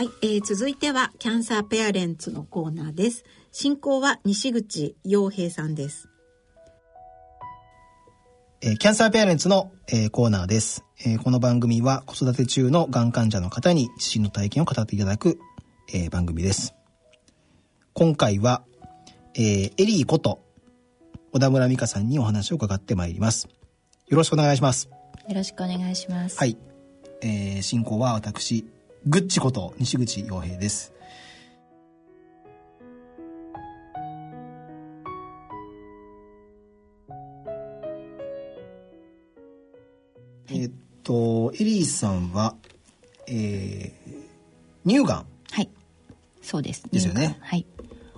はい、えー、続いてはキャンサーペアレンツのコーナーです。進行は西口洋平さんです。えーキャンサーペアレンツの、えーコーナーです、えーこの番組は子育て中のがん患者の方に自身の体験を語っていただく、えー番組です。今回は、えーエリーこと小田村美香さんにお話を伺ってまいります。よろしくお願いします。よろしくお願いします。はい。えー進行は私、グッチこと西口洋平です。えーっと、エリーさんは、えー乳がん。はい。そうです。ですよねはい。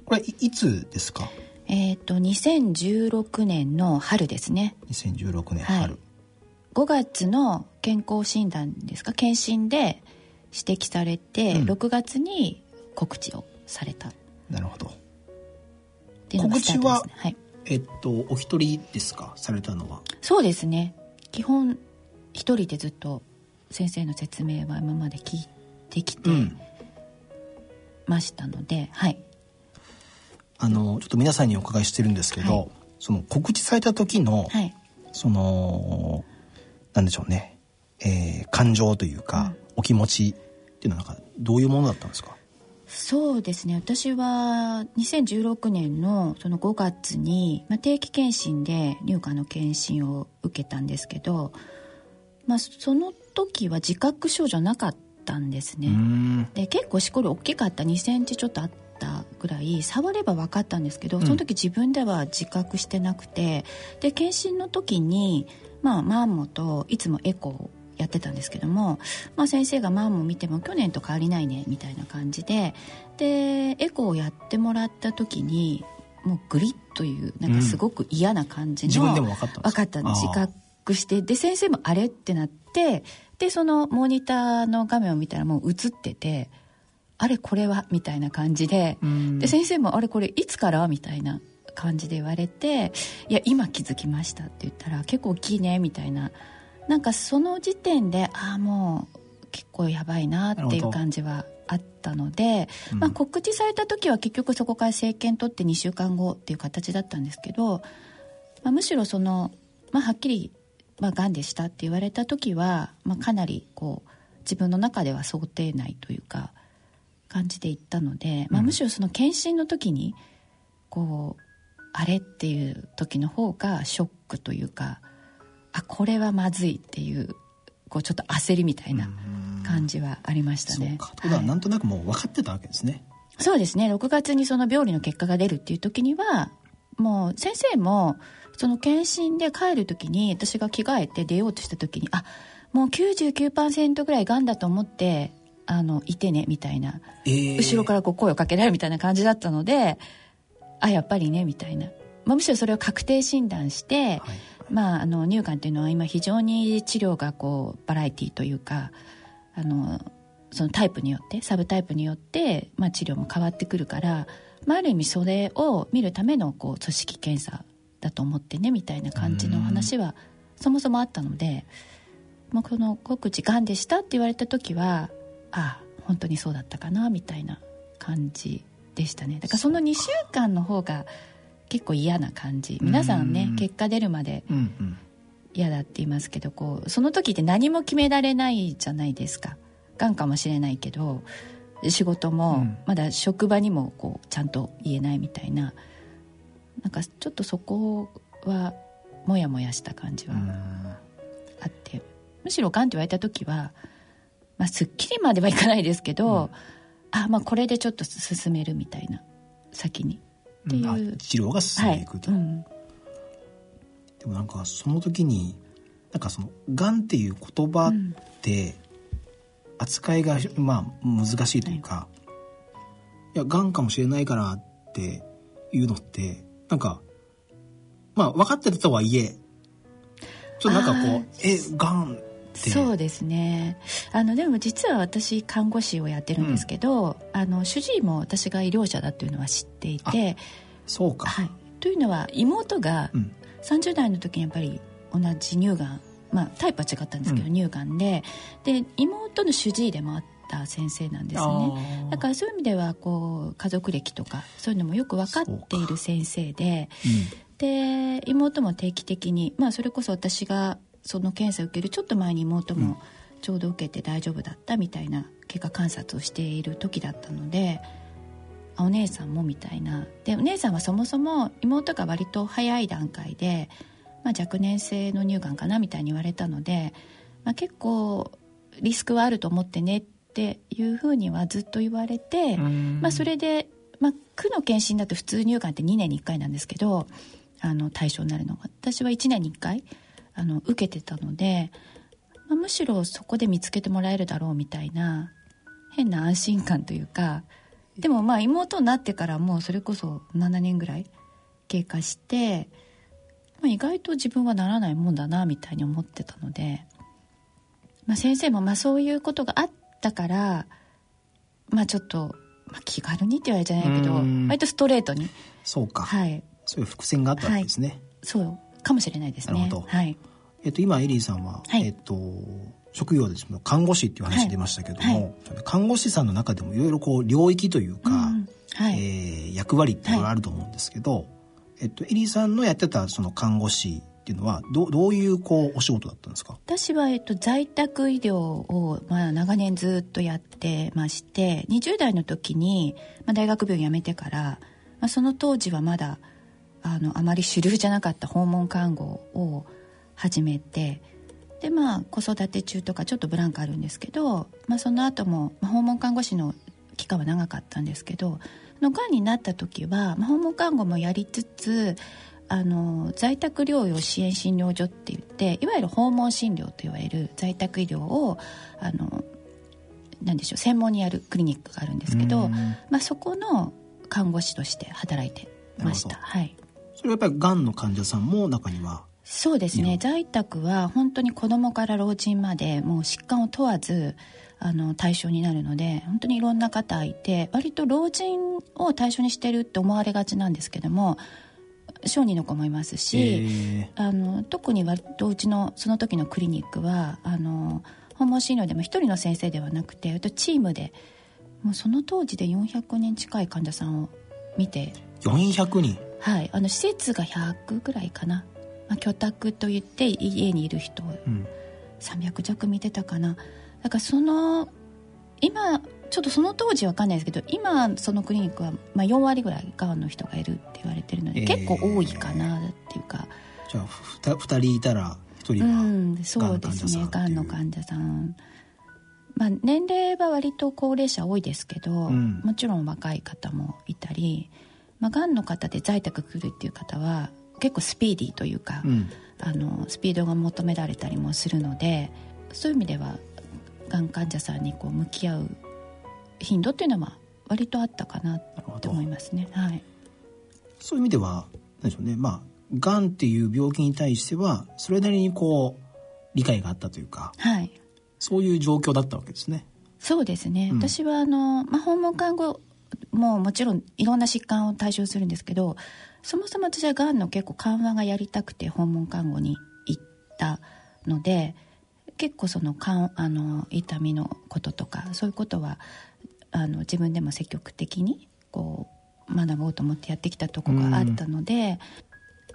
これい、いつですか？えっ、と、2016年の春ですね。?2016 年はい春。5月の健康診断ですか？検診で指摘されて、うん6月に告知をされたっなるほど。ていうのがスタートですね。はい。えっと、お一人ですか？されたのは。そうですね。基本、一人でずっと先生の説明は今まで聞いてきてうん。ましたので、はい。あの、ちょっと皆さんにお伺いしてるんですけど、はいその告知された時の、はい。その、なんでしょうね、えー感情というか、お気持ちっていうのはなんか、どういうものだったんですか？そうですね。私は2016年のその5月に、まあ、定期検診で乳がんの検診を受けたんですけど、まあ、その時は自覚症状なかったんですね、ん。で結構しこり大きかった2センチちょっとあったぐらい触れば分かったんですけどその時自分では自覚してなくてで検診の時に、まあ、マンモといつもエコーをやってたんですけども、まあ、先生がマンモ見ても去年と変わりないねみたいな感じででエコーをやってもらった時にもうグリッというなんかすごく嫌な感じの、自分でも分かった分かった自覚してで先生もあれってなってでそのモニターの画面を見たらもう映っててあれこれは？みたいな感じでうん。で先生もあれこれいつから？みたいな感じで言われていや今気づきましたって言ったら結構大きいねみたいななんかその時点でああもう結構やばいなっていう感じはあったので、うんまあ、告知された時は結局そこから政権取って2週間後っていう形だったんですけど、まあ、むしろその、まあ、はっきりまあ、がんでしたって言われた時は、まあ、かなりこう自分の中では想定内というか感じでいったので、まあ、うん。むしろその検診の時にこうあれっていう時の方がショックというかあこれはまずいっていうこうちょっと焦りみたいな感じはありましたね。そうか。なんとなくもう分かってたわけですね。そうですね。6月にその病理の結果が出るっていう時にはもう先生もその検診で帰る時に私が着替えて出ようとした時にあもう99%ぐらいがんだと思ってあのいてねみたいな。えー。後ろからこう声をかけられるみたいな感じだったのであやっぱりねみたいな、まあ、むしろそれを確定診断して、はいまあ、あの乳がんっていうのは今非常に治療がこうバラエティーというかあのそのタイプによってサブタイプによって、まあ、治療も変わってくるから、まあ、ある意味それを見るためのこう組織検査だと思ってねみたいな感じの話はそもそもあったので、まあ、この告知がんでしたって言われた時はああ本当にそうだったかなみたいな感じでしたね。だからその2週間の方が結構嫌な感じ。皆さんねうん結果出るまでうんうん。嫌だって言いますけどこうその時って何も決められないじゃないですか。がんかもしれないけど仕事うもん。まだ職場にもこうちゃんと言えないみたいな。なんかちょっとそこはモヤモヤした感じはあって、むしろがんって言われた時は、まあ、すっきりまではいかないですけど、あまあこれでちょっと進めるみたいな。先にっていう、治療が進んでいくと。はい。うん。でもなんかその時になんかその「がん」っていう言葉って扱いがまあ難しいというか、い、やがんかもしれないからっていうのってなんかまあ分かってたとはいえちょっとなんかこう「えがん」ってそうですね。あのでも実は私看護師をやってるんですけど、あの主治医も私が医療者だっていうのは知っていて、そうか、はい、というのは妹がうん。30代の時にやっぱり同じ乳がんまあタイプは違ったんですけど、うん。乳がんでで妹の主治医でもあった先生なんですね。だからそういう意味ではこう家族歴とかそういうのもよく分かっている先生で、で妹も定期的にまあそれこそ私がその検査を受けるちょっと前に妹もちょうど受けて大丈夫だったみたいな経過観察をしている時だったので。お姉さんもみたいな。でお姉さんはそもそも妹が割と早い段階で、まあ、若年性の乳がんかなみたいに言われたので、まあ、結構リスクはあると思ってねっていうふうにはずっと言われて、まあ、それで、まあ、区の検診だと普通乳がんって2年に1回なんですけどあの対象になるのが。私は1年に1回あの受けてたので、まあ、むしろそこで見つけてもらえるだろうみたいな変な安心感というか。でもまあ妹になってからもうそれこそ7年ぐらい経過して、まあ、意外と自分はならないもんだなみたいに思ってたので、まあ、先生もまあそういうことがあったからまあちょっと、まあ、気軽にって言われじゃないけど割とストレートに。そうか、はい、そういう伏線があったわけですね、はい、そうかもしれないですね。はい。えっと、今エリーさんは、はい、えっと職業です看護師っていう話出ましたけども、はい、看護師さんの中でもいろいろこう領域というか、うんはい、えー、役割っていろいろあると思うんですけど、はい、えっと、エリーさんのやってたその看護師っていうのはどどういうこうお仕事だったんですか？私は、えっと、在宅医療を、まあ、長年ずっとやってまして20代の時に、まあ、大学病院辞めてから、まあ、その当時はまだあのあまり主流じゃなかった訪問看護を始めてでまあ子育て中とかちょっとブランクあるんですけど、まあ、その後も、まあ、訪問看護師の期間は長かったんですけどのがんになった時は、まあ、訪問看護もやりつつあの在宅療養支援診療所って言っていわゆる訪問診療といわれる在宅医療をあのなんでしょう専門にやるクリニックがあるんですけど、まあ、そこの看護師として働いてました。はい、それはやっぱりがんの患者さんも中にはそうですね。在宅は本当に子どもから老人までもう疾患を問わずあの対象になるので本当にいろんな方いて割と老人を対象にしてるって思われがちなんですけども小児の子もいますし、あの特に割とうちのその時のクリニックはあの訪問診療でも1人の先生ではなくてチームでもうその当時で400人近い患者さんを見て。400人？はい。あの施設が100ぐらいかな。まあ、居宅といって家にいる人、うん、300弱見てたかな。だからその今ちょっとその当時わかんないですけど今そのクリニックは、まあ、4割ぐらいがんの人がいるって言われてるので、えー、結構多いかなっていうか。じゃあ 2, 2人いたら1人はうん、そうですね。がんの患者さん。まあ、年齢は割と高齢者多いですけど、うん、もちろん若い方もいたり、まあ、がんの方で在宅来るっていう方は結構スピーディーというか、うん、あのスピードが求められたりもするのでそういう意味ではがん患者さんにこう向き合う頻度っていうのは割とあったかなと思いますね。はい、そういう意味では何でしょうね。まあがんっていう病気に対してはそれなりにこう理解があったというか、はい、そういう状況だったわけですね。そうですね、うん、私はあの、まあ、訪問看護ももちろんいろんな疾患を対象するんですけどそもそも私はがんの結構緩和がやりたくて訪問看護に行ったので結構そのかんあの痛みのこととかそういうことはあの自分でも積極的にこう学ぼうと思ってやってきたとこがあったので、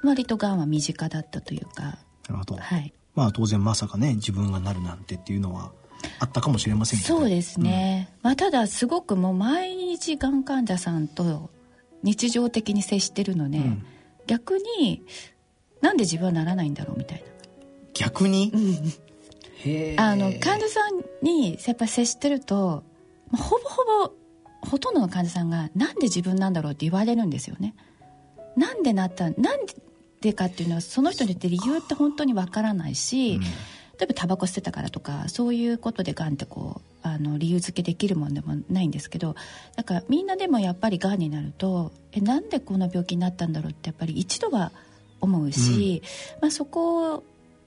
割とがんは身近だったというかなるほど、はい、まあ当然まさかね自分がなるなんてっていうのはあったかもしれませんけど。そうですね、うん、まあ、ただすごくもう毎日がん患者さんと日常的に接してるので、うん、逆になんで自分はならないんだろうみたいな。逆に、あの患者さんにやっぱ接してるとほぼほぼほとんどの患者さんがなんで自分なんだろうって言われるんですよね。なんでなったなんでかっていうのはその人によって理由って本当にわからないし、うん例えばタバコ捨てたからとかそういうことでがんってこうあの理由付けできるもんでもないんですけどだからみんなでもやっぱりがんになるとえなんでこの病気になったんだろうってやっぱり一度は思うし、うん、まあ、そこを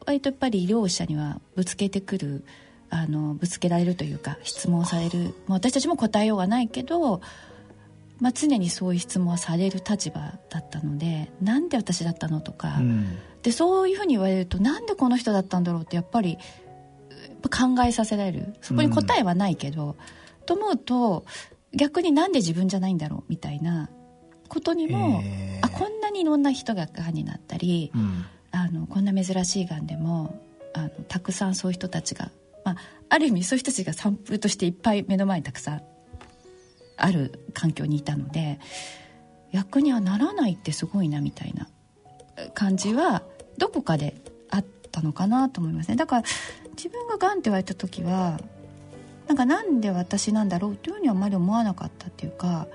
割とやっぱり医療者にはぶつけてくるあのぶつけられるというか質問される、まあ、私たちも答えようがないけど、まあ、常にそういう質問はされる立場だったのでなんで私だったのとか。うんでそういうふうに言われるとなんでこの人だったんだろうってやっぱり考えさせられる。そこに答えはないけど、と思うと逆になんで自分じゃないんだろうみたいなことにもへー。あこんなにいろんな人ががんになったり、うん。あのこんな珍しいがんでもあのたくさんそういう人たちが、まあ、ある意味そういう人たちがサンプルとしていっぱい目の前にたくさんある環境にいたので逆にはならないってすごいなみたいな感じはどこかであったのかなと思いますね。だから自分ががんって言われた時はなんかなんで私なんだろうというふうにはあまり思わなかったっていうか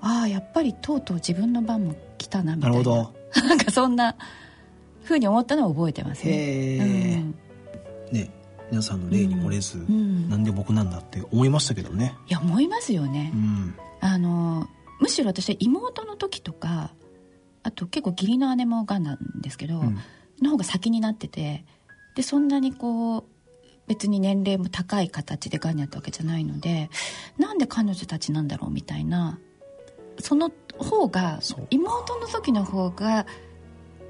ああやっぱりとうとう自分の番も来たなみたな。ないるほど。なんかそんなふうに思ったのを覚えてますね。へえ、ね皆さんの例に漏れず、うんうん。なんで僕なんだって思いましたけどね。いや思いますよね。う。ん。あのむしろ私は妹の時とかあと結構義理の姉もがんなんですけど、うん。の方が先になっててでそんなにこう別に年齢も高い形でがんになったわけじゃないのでなんで彼女たちなんだろうみたいなその方が妹の時の方が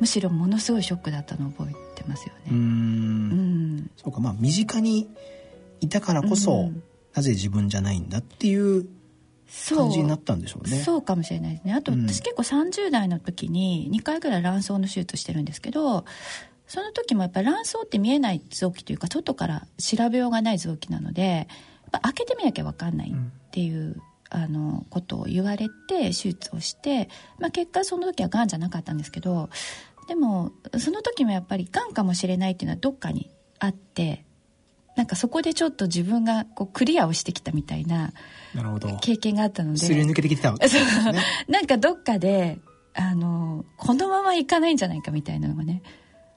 むしろものすごいショックだったのを覚えてますよね。うん。ん。そうか。まあ身近にいたからこそ、うん。なぜ自分じゃないんだっていう感じになったんでしょうね。そうかもしれないですね。あとうん。私結構30代の時に2回ぐらい卵巣の手術してるんですけどその時もやっぱり卵巣って見えない臓器というか外から調べようがない臓器なので開けてみなきゃ分かんないっていう、あのことを言われて手術をして、まあ、結果その時はがんじゃなかったんですけどでもその時もやっぱりがんかもしれないっていうのはどっかにあってなんかそこでちょっと自分がこうクリアをしてきたみたいななるほど。経験があったので。すり抜けてきてたわけですね。なんかどっかであのこのままいかないんじゃないかみたいなのがね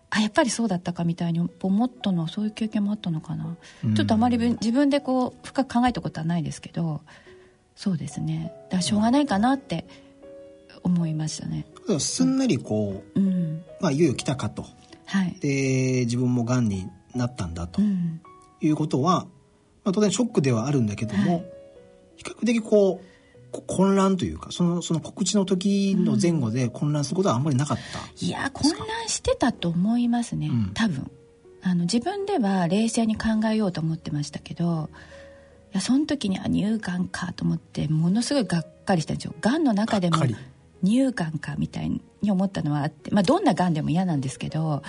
あやっぱりそうだったかみたいに思ったのはそういう経験もあったのかな、うん。ちょっとあまり自分でこう深く考えたことはないですけどそうですね。だからしょうがないかなって思いましたね。すんなりこう、うん。まあ、いよいよ来たかと。はい。で自分もがんになったんだと。うんいうことは、まあ、当然ショックではあるんだけども、はい。比較的こうこ混乱というかそのその告知の時の前後で混乱することはあんまりなかった、いや混乱してたと思いますね、うん。多分。あの自分では冷静に考えようと思ってましたけどいやその時にあ乳がんかと思ってものすごいがっかりしたんですよ。がんの中でも乳がんかみたいに思ったのはあって、まあ、どんながんでも嫌なんですけど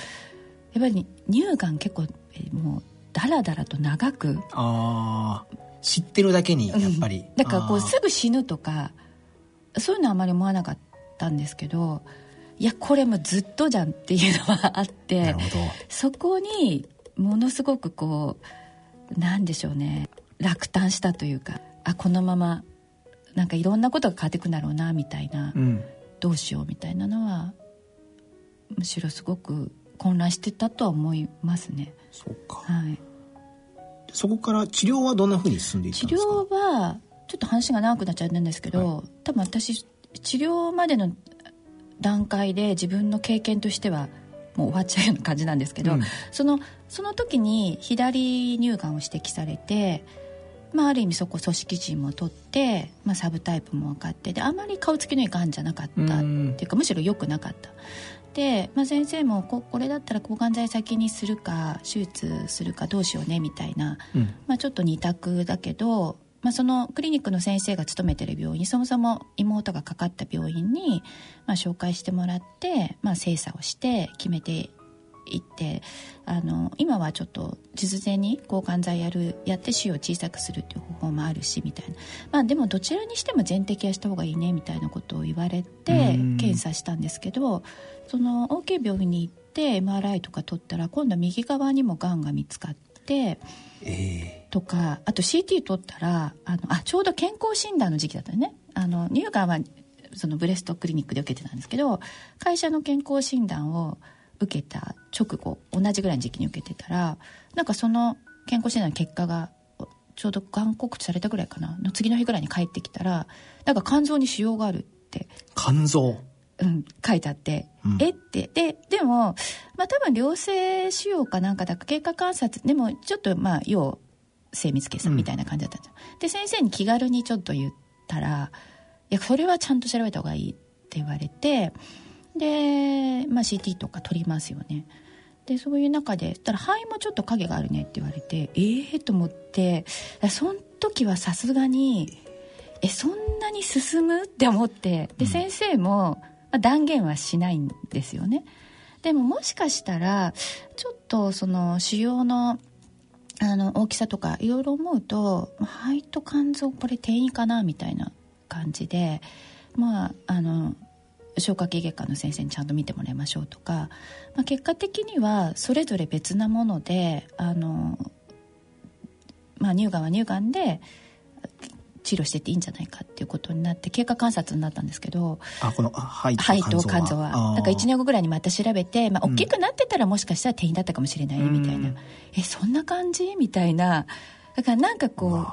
やっぱり乳がん結構えもうだらだらと長くああ知ってるだけにやっぱり、だからこうすぐ死ぬとかそういうのはあまり思わなかったんですけどいやこれもうずっとじゃんっていうのはあってそこにものすごくこうなんでしょうね。落胆したというかあこのままなんかいろんなことが変わっていくんだろうなみたいな、うん。どうしようみたいなのはむしろすごく混乱してたとは思いますね。そうか。はい、そこから治療はどんなふうに進んでいった治んですか？療はちょっと話が長くなっちゃうんですけど、多分私治療までの段階で自分の経験としてはもう終わっちゃうような感じなんですけど、うん。そのその時に左乳がんを指摘されて、まあ、ある意味そこ組織診も取って、まあ、サブタイプも分かってであまり顔つきのいいがんじゃなかったってうんいうかむしろ良くなかった。で、まあ、先生もここれだったら抗がん剤先にするか手術するかどうしようねみたいなうん。まあ、ちょっと二択だけど、まあ、そのクリニックの先生が勤めてる病院そもそも妹がかかった病院に、まあ、紹介してもらって、まあ、精査をして決めていってあの今はちょっと術前に抗がん剤やるやって腫瘍を小さくするっていう方法もあるしみたいな、まあ、でもどちらにしても全摘はした方がいいねみたいなことを言われてうん。検査したんですけどその大きい病院に行って MRI とか取ったら今度は右側にもがんが見つかって。えとかあと CT 取ったらあのあちょうど健康診断の時期だったよね。あの乳がんはそのブレストクリニックで受けてたんですけど会社の健康診断を受けた直後同じぐらいの時期に受けてたらなんかその健康診断の結果がちょうどがん告知されたぐらいかなの次の日ぐらいに帰ってきたらなんか肝臓に腫瘍があるって。ー肝臓？うん、書いてあって、うん。えって。ででも、まあ、多分良性腫瘍かなんかだか経過観察でもちょっとまあ要精密検査みたいな感じだったんですよ、で先生に気軽にちょっと言ったら「いやそれはちゃんと調べた方がいい」って言われてで、まあ、CT とか取りますよね。でそういう中でたら肺もちょっと影があるねって言われてええー、と思ってその時はさすがにえそんなに進む？って思って。で、先生も、まあ、断言はしないんですよね。でももしかしたらちょっとその腫瘍のあの大きさとかいろいろ思うと肺と肝臓これ転移かなみたいな感じでまああの消化器外科の先生にちゃんと見てもらいましょうとか、まあ、結果的にはそれぞれ別なものであの、まあ、乳がんは乳がんで治療してていいんじゃないかっていうことになって経過観察になったんですけどあこの肺と肝臓は。だから1年後ぐらいにまた調べて、まあ、大きくなってたらもしかしたら転移だったかもしれないみたいな、うん、えそんな感じ？みたいな。だからなんかこ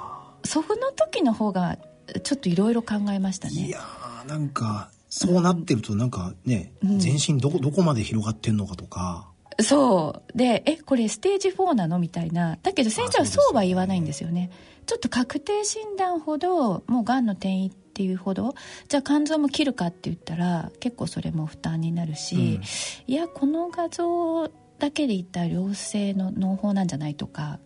う祖父の時の方がちょっといろいろ考えましたね。いやーなんかそうなってるとなんかね、うん、全身どこどこまで広がってんのかとかそう。でえこれステージ4なのみたいな。だけど先生はそうは言わないんですよね。ちょっと確定診断ほどもうがんの転移っていうほどじゃあ肝臓も切るかって言ったら結構それも負担になるし、うん、いやこの画像だけで言ったら良性の農法なんじゃないとか、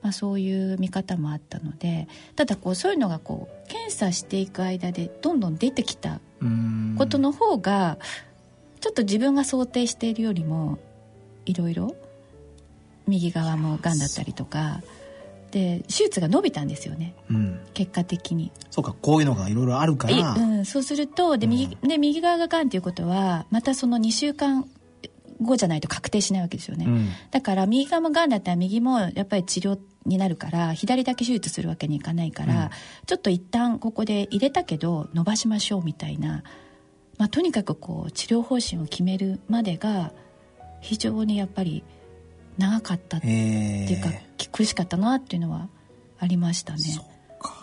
まあ、そういう見方もあったのでただこうそういうのがこう検査していく間でどんどん出てきたことの方がちょっと自分が想定しているよりもいろいろ右側もがんだったりとかで手術が伸びたんですよね、うん、結果的に。そうかこういうのがいろいろあるから、うん、そうするとで右,、で右側ががんということはまたその2週間後じゃないと確定しないわけですよね、うん、だから右側もがんだったら右もやっぱり治療になるから左だけ手術するわけにいかないから、うん、ちょっと一旦ここで入れたけど伸ばしましょうみたいな、まあ、とにかくこう治療方針を決めるまでが非常にやっぱり長かったっていうか、苦しかったなっていうのはありましたね。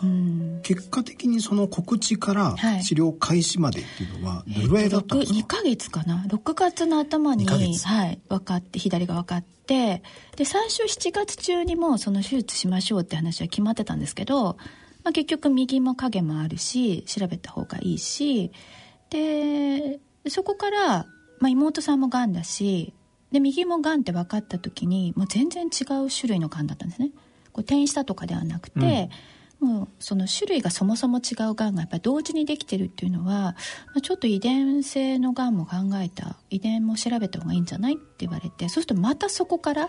うん、結果的にその告知から治療開始までっていうのはどれぐらいだったんですか、2ヶ月かな？6月の頭に、はい、分かって左が分かってで最初7月中にもその手術しましょうって話は決まってたんですけど、まあ、結局右も影もあるし調べた方がいいしでそこから、まあ、妹さんもがんだしで右もがんって分かった時にもう全然違う種類のがんだったんですね。こう転移したとかではなくて、うん、もうその種類がそもそも違うがんがやっぱり同時にできてるっていうのは、まあ、ちょっと遺伝性のがんも考えた遺伝も調べた方がいいんじゃないって言われてそうするとまたそこから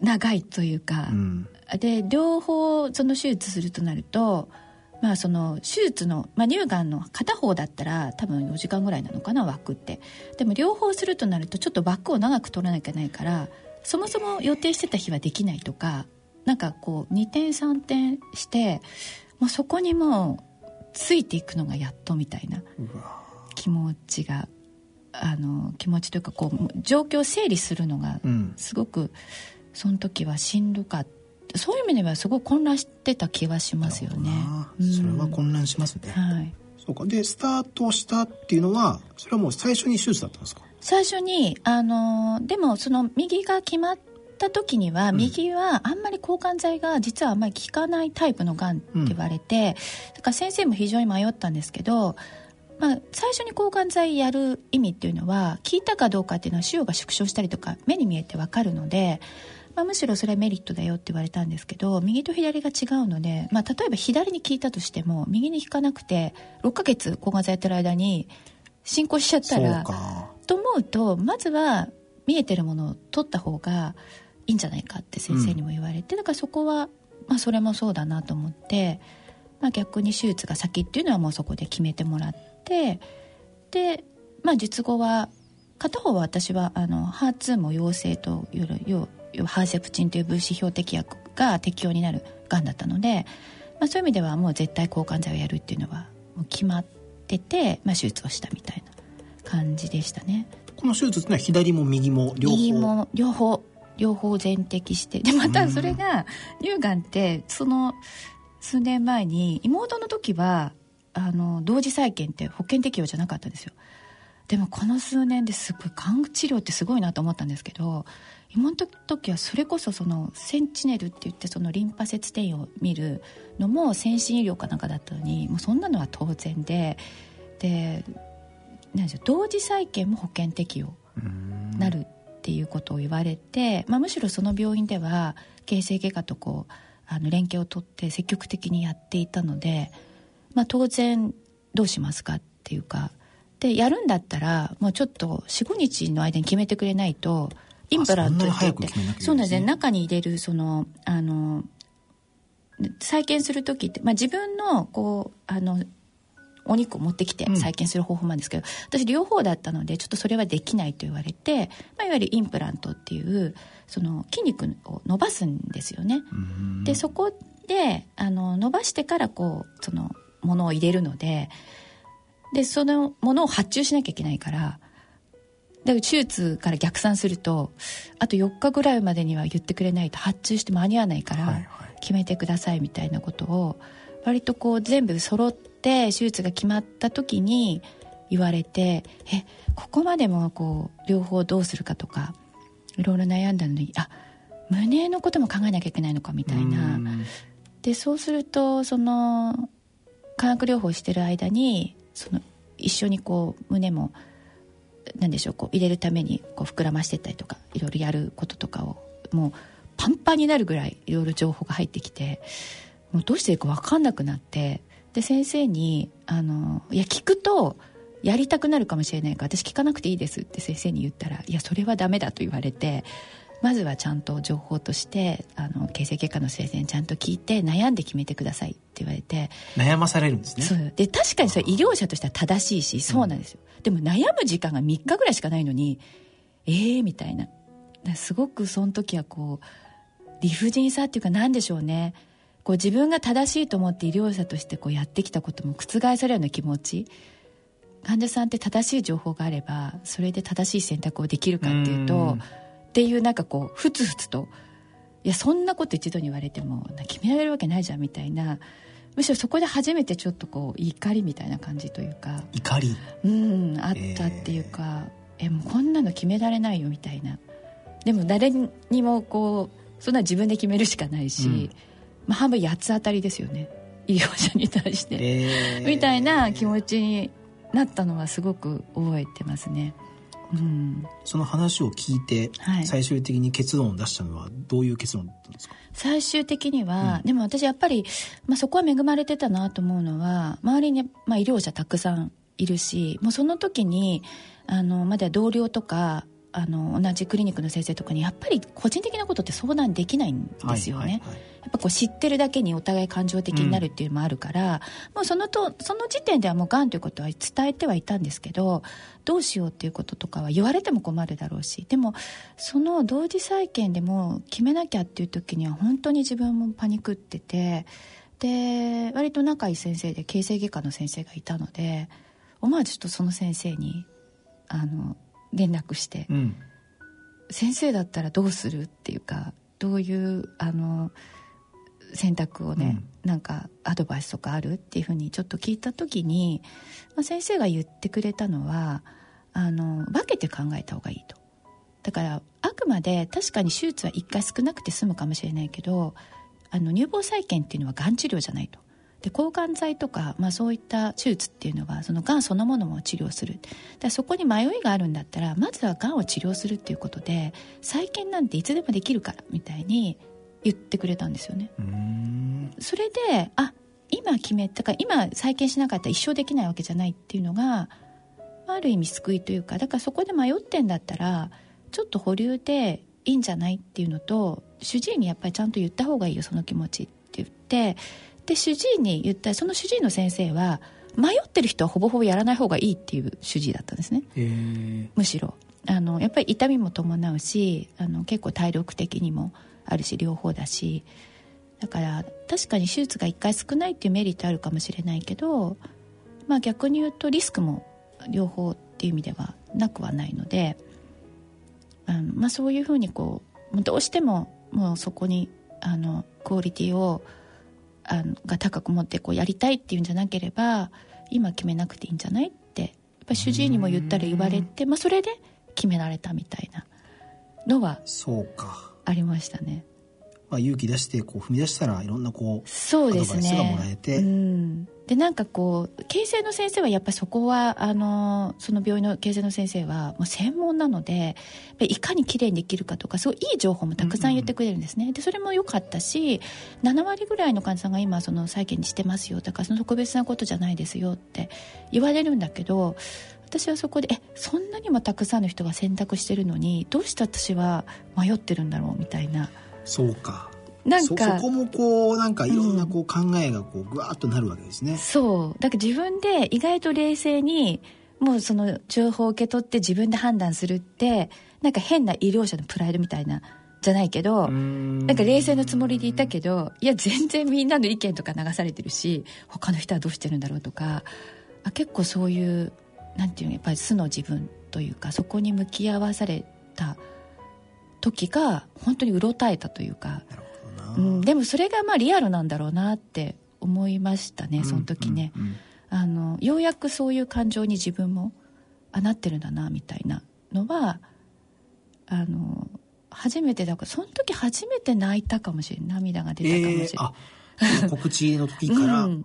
長いというか、うん、で両方その手術するとなるとまあ、その手術の、まあ、乳がんの片方だったら多分4時間ぐらいなのかな枠って。でも両方するとなるとちょっと枠を長く取らなきゃいけないからそもそも予定してた日はできないとかなんかこう2点3点してもうそこにもうついていくのがやっとみたいな気持ちがあの気持ちというかこう状況を整理するのがすごくその時はしんどかった。そういう意味ではすごい混乱してた気はしますよね。それは混乱しますね。はい。そうか。で、スタートしたっていうのは、それはもう最初に手術だったんですか？最初に、あの、でもその右が決まった時には、右はあんまり抗がん剤が実はあんまり効かないタイプのがんって言われて、うん、だから先生も非常に迷ったんですけど、まあ、最初に抗がん剤やる意味っていうのは効いたかどうかっていうのは腫瘍が縮小したりとか目に見えてわかるのでまあ、むしろそれはメリットだよって言われたんですけど右と左が違うので、まあ、例えば左に効いたとしても右に効かなくて6ヶ月抗がん剤やってる間に進行しちゃったらと思うとまずは見えてるものを取った方がいいんじゃないかって先生にも言われて、うん、だからそこは、まあ、それもそうだなと思って、まあ、逆に手術が先っていうのはもうそこで決めてもらってで、まあ、術後は片方は私はあの HER2 も陽性というハーセプチンという分子標的薬が適用になるがんだったので、まあ、そういう意味ではもう絶対抗がん剤をやるっていうのはもう決まってて、まあ、手術をしたみたいな感じでしたね。この手術ってのは左も右も両方？右も両方両方全摘してでまたそれが乳がんってその数年前に妹の時はあの同時再建って保険適用じゃなかったんですよ。でもこの数年ですごいがん治療ってすごいなと思ったんですけど今の時はそれこそそのセンチネルって言ってそのリンパ節転移を見るのも先進医療かなんかだったのにもうそんなのは当然ででなんでしょう同時再建も保険適用なるっていうことを言われて、まあ、むしろその病院では形成外科とこうあの連携を取って積極的にやっていたので、まあ、当然どうしますかっていうかでやるんだったらもうちょっと45日の間に決めてくれないとインプラントって。言ってそうなんですね。中に入れるそのあの再建する時って、まあ、自分のこうあのお肉を持ってきて再建する方法なんですけど、うん、私両方だったのでちょっとそれはできないと言われて、まあ、いわゆるインプラントっていうその筋肉を伸ばすんですよね。でそこであの伸ばしてからこうそのものを入れるのででそのものを発注しなきゃいけないからだから手術から逆算するとあと4日ぐらいまでには言ってくれないと発注して間に合わないから決めてくださいみたいなことを割とこう全部揃って手術が決まった時に言われてえここまでもこう両方どうするかとかいろいろ悩んだのにあ胸のことも考えなきゃいけないのかみたいな。でそうするとその化学療法してる間にその一緒にこう胸も何でしょうこう入れるためにこう膨らましてったりとかいろいろやることとかをもうパンパンになるぐらいいろいろ情報が入ってきてもうどうしていいか分かんなくなってで先生にあのいや聞くとやりたくなるかもしれないから私聞かなくていいですって先生に言ったらいやそれはダメだと言われてまずはちゃんと情報としてあの形成外科の先生にちゃんと聞いて悩んで決めてください。って言われて。悩まされるんですね。そう。で確かにそれ医療者としては正しいしそうなんですよ、うん、でも悩む時間が3日ぐらいしかないのにええー、みたいな。すごくその時はこう理不尽さっていうか何でしょうね。こう自分が正しいと思って医療者としてこうやってきたことも覆されるような気持ち。患者さんって正しい情報があればそれで正しい選択をできるかっていうとっていうなんかこうふつふつと。いやそんなこと一度に言われても決められるわけないじゃんみたいなむしろそこで初めてちょっとこう怒りみたいな感じというか怒り？うんあったっていうか、えー、えもうこんなの決められないよみたいな。でも誰にもこうそんな自分で決めるしかないし、うん、まあ、半分八つ当たりですよね。医療者に対して、えー、みたいな気持ちになったのはすごく覚えてますね。うん、その話を聞いて、最終的に結論を出したのはどういう結論だったんですか？最終的には、うん、でも私やっぱり、まあ、そこは恵まれてたなと思うのは周りに、まあ、医療者たくさんいるしもうその時にあのまだ同僚とかあの同じクリニックの先生とかにやっぱり個人的なことって相談できないんですよね、はいはいはい、やっぱこう知ってるだけにお互い感情的になるっていうのもあるから、うん、もうそのとその時点ではもうがんということは伝えてはいたんですけどどうしようっていうこととかは言われても困るだろうしでもその同時再建でも決めなきゃっていう時には本当に自分もパニクっててで割と仲いい先生で形成外科の先生がいたので思わずちょっとその先生にあの連絡して、うん、先生だったらどうするっていうかどういうあの選択をね、うん、なんかアドバイスとかあるっていうふうにちょっと聞いた時に、まあ、先生が言ってくれたのはあの分けて考えた方がいいと。だからあくまで確かに手術は1回少なくて済むかもしれないけどあの乳房再建っていうのはがん治療じゃないとで抗がん剤とか、まあ、そういった手術っていうのはそのがんそのものも治療する。だそこに迷いがあるんだったらまずはがんを治療するっていうことで再建なんていつでもできるからみたいに言ってくれたんですよね。それであ今決めたか今再建しなかったら一生できないわけじゃないっていうのがある意味救いというかだからそこで迷ってんだったらちょっと保留でいいんじゃないっていうのと主治医にやっぱりちゃんと言った方がいいよその気持ちって言ってで主治医に言ったらその主治医の先生は迷ってる人はほぼほぼやらない方がいいっていう主治医だったんですね。むしろ。あのやっぱり痛みも伴うしあの結構体力的にもあるし両方だし。だから確かに手術が1回少ないっていうメリットあるかもしれないけど、まあ、逆に言うとリスクも両方っていう意味ではなくはないのであの、まあ、そういうふうにこうどうしてももうそこにあのクオリティをあのが高く持ってこうやりたいっていうんじゃなければ今決めなくていいんじゃないってやっぱ主治医にも言ったら言われて、まあ、それで決められたみたいなのはありましたね。まあ、勇気出してこう踏み出したらいろんなこうそうですね。アドバイスがもらえて、うん、でなんかこう形成の先生はやっぱりそこはあのその病院の形成の先生はもう専門なのでいかにきれいにできるかとかすごいいい情報もたくさん言ってくれるんですね、でそれも良かったし7割ぐらいの患者さんが今その再建にしてますよだからその特別なことじゃないですよって言われるんだけど私はそこでえそんなにもたくさんの人が選択してるのにどうして私は迷ってるんだろうみたいなそうか。なんかそこもこうなんかいろんなこう考えがこうぐわっとなるわけですね、そう。だから自分で意外と冷静にもうその情報を受け取って自分で判断するってなんか変な医療者のプライドみたいなじゃないけどなんか冷静のつもりでいたけどいや全然みんなの意見とか流されてるし他の人はどうしてるんだろうとかあ結構そういうなんていうのやっぱり素の自分というかそこに向き合わされた時が本当にうろたえたというか。うん、でもそれがまあリアルなんだろうなって思いましたねその時ね、うんうん。うんあのようやくそういう感情に自分もあなってるんだなみたいなのはあの初めてだからその時初めて泣いたかもしれない涙が出たかもしれない、えー、告知の時から、うん。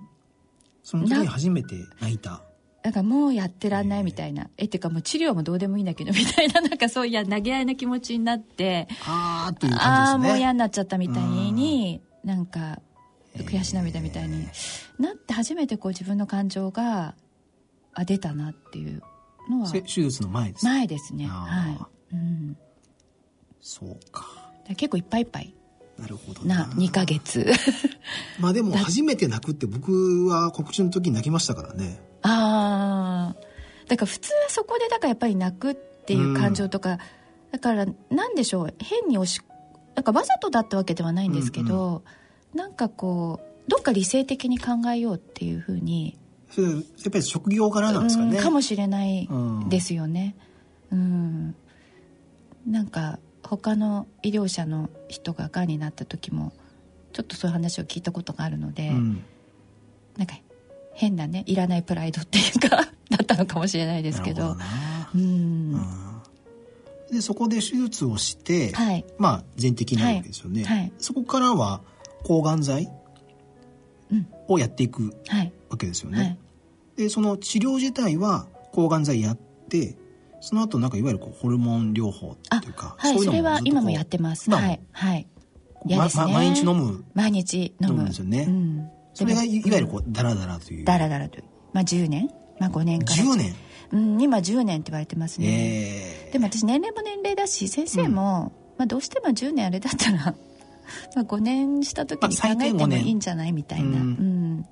その時に初めて泣いただからもうやってらんないみたいな、えっていうかもう治療もどうでもいいんだけど みたいななんかそういう投げやりな気持ちになってあーというあ感じですね。あもう嫌になっちゃったみたいになんか悔し涙みたいになって初めてこう自分の感情があ出たなっていうのは手術の前です前ですね。あはい、うん、そうか。ら結構いっぱいいっぱい。なるほどな。2ヶ月。まあでも 初めて泣くって僕は告知の時に泣きましたからねああだから普通はそこでだからやっぱり泣くっていう感情とか、だからなんでしょう。変に押しなんかわざとだったわけではないんですけど、なんかこうどっか理性的に考えようっていうふうにやっぱり職業柄なんですかね。うんかもしれないうんですよね。うん。なんか他の医療者の人ががんになった時もちょっとそういう話を聞いたことがあるので、うん。なんか変なねいらないプライドっていうか だったのかもしれないですけど。なるほな。うん、うん。でそこで手術をして、はい。まあ全摘になるわけですよね、はい。はい。そこからは抗がん剤うん。をやっていくはい。わけですよね、はい。でその治療自体は抗がん剤やってその後なんかいわゆるこうホルモン療法あっていうかはいそれは今もやってます。はい。はい。まま毎日飲む毎日飲む。飲むんですよね。うん、それがいわゆるこうダラダラという。だらだらとまあ10年？まあ5年から。10年？うん、今10年って言われてますね、えでも私年齢も年齢だし先生も、まあ、どうしても10年あれだったら まあ5年した時に考まあ最低5えても年。いいんじゃないみたいな、ううんん。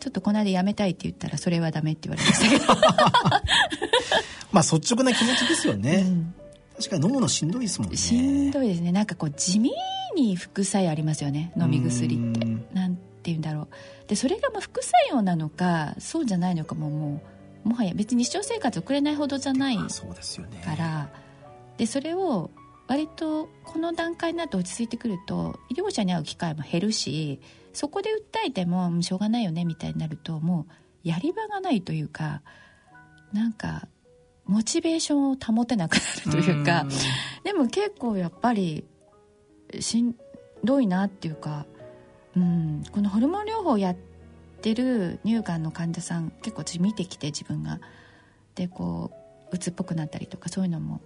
ちょっとこの間辞めたいって言ったらそれはダメって言われましたけど、まあ率直な気持ちですよね、うん。確かに飲むのしんどいですもんね。しんどいですね。なんかこう地味に副作用ありますよね。飲み薬って。うん。なんて言うんだろう。でそれがもう副作用なのかそうじゃないのかももうもはや別に日常生活送れないほどじゃないまあそうでそれを割とこの段階になって落ち着いてくると医療者に会う機会も減るしそこで訴えてもうんしょうがないよねみたいになるともうやり場がないというかなんかモチベーションを保てなくなるというかん。でも結構やっぱりしんどいなっていうか、うん、このホルモン療法やってる乳がんの患者さん結構私見てきて自分が。でこう鬱っぽくなったりとかそういうのも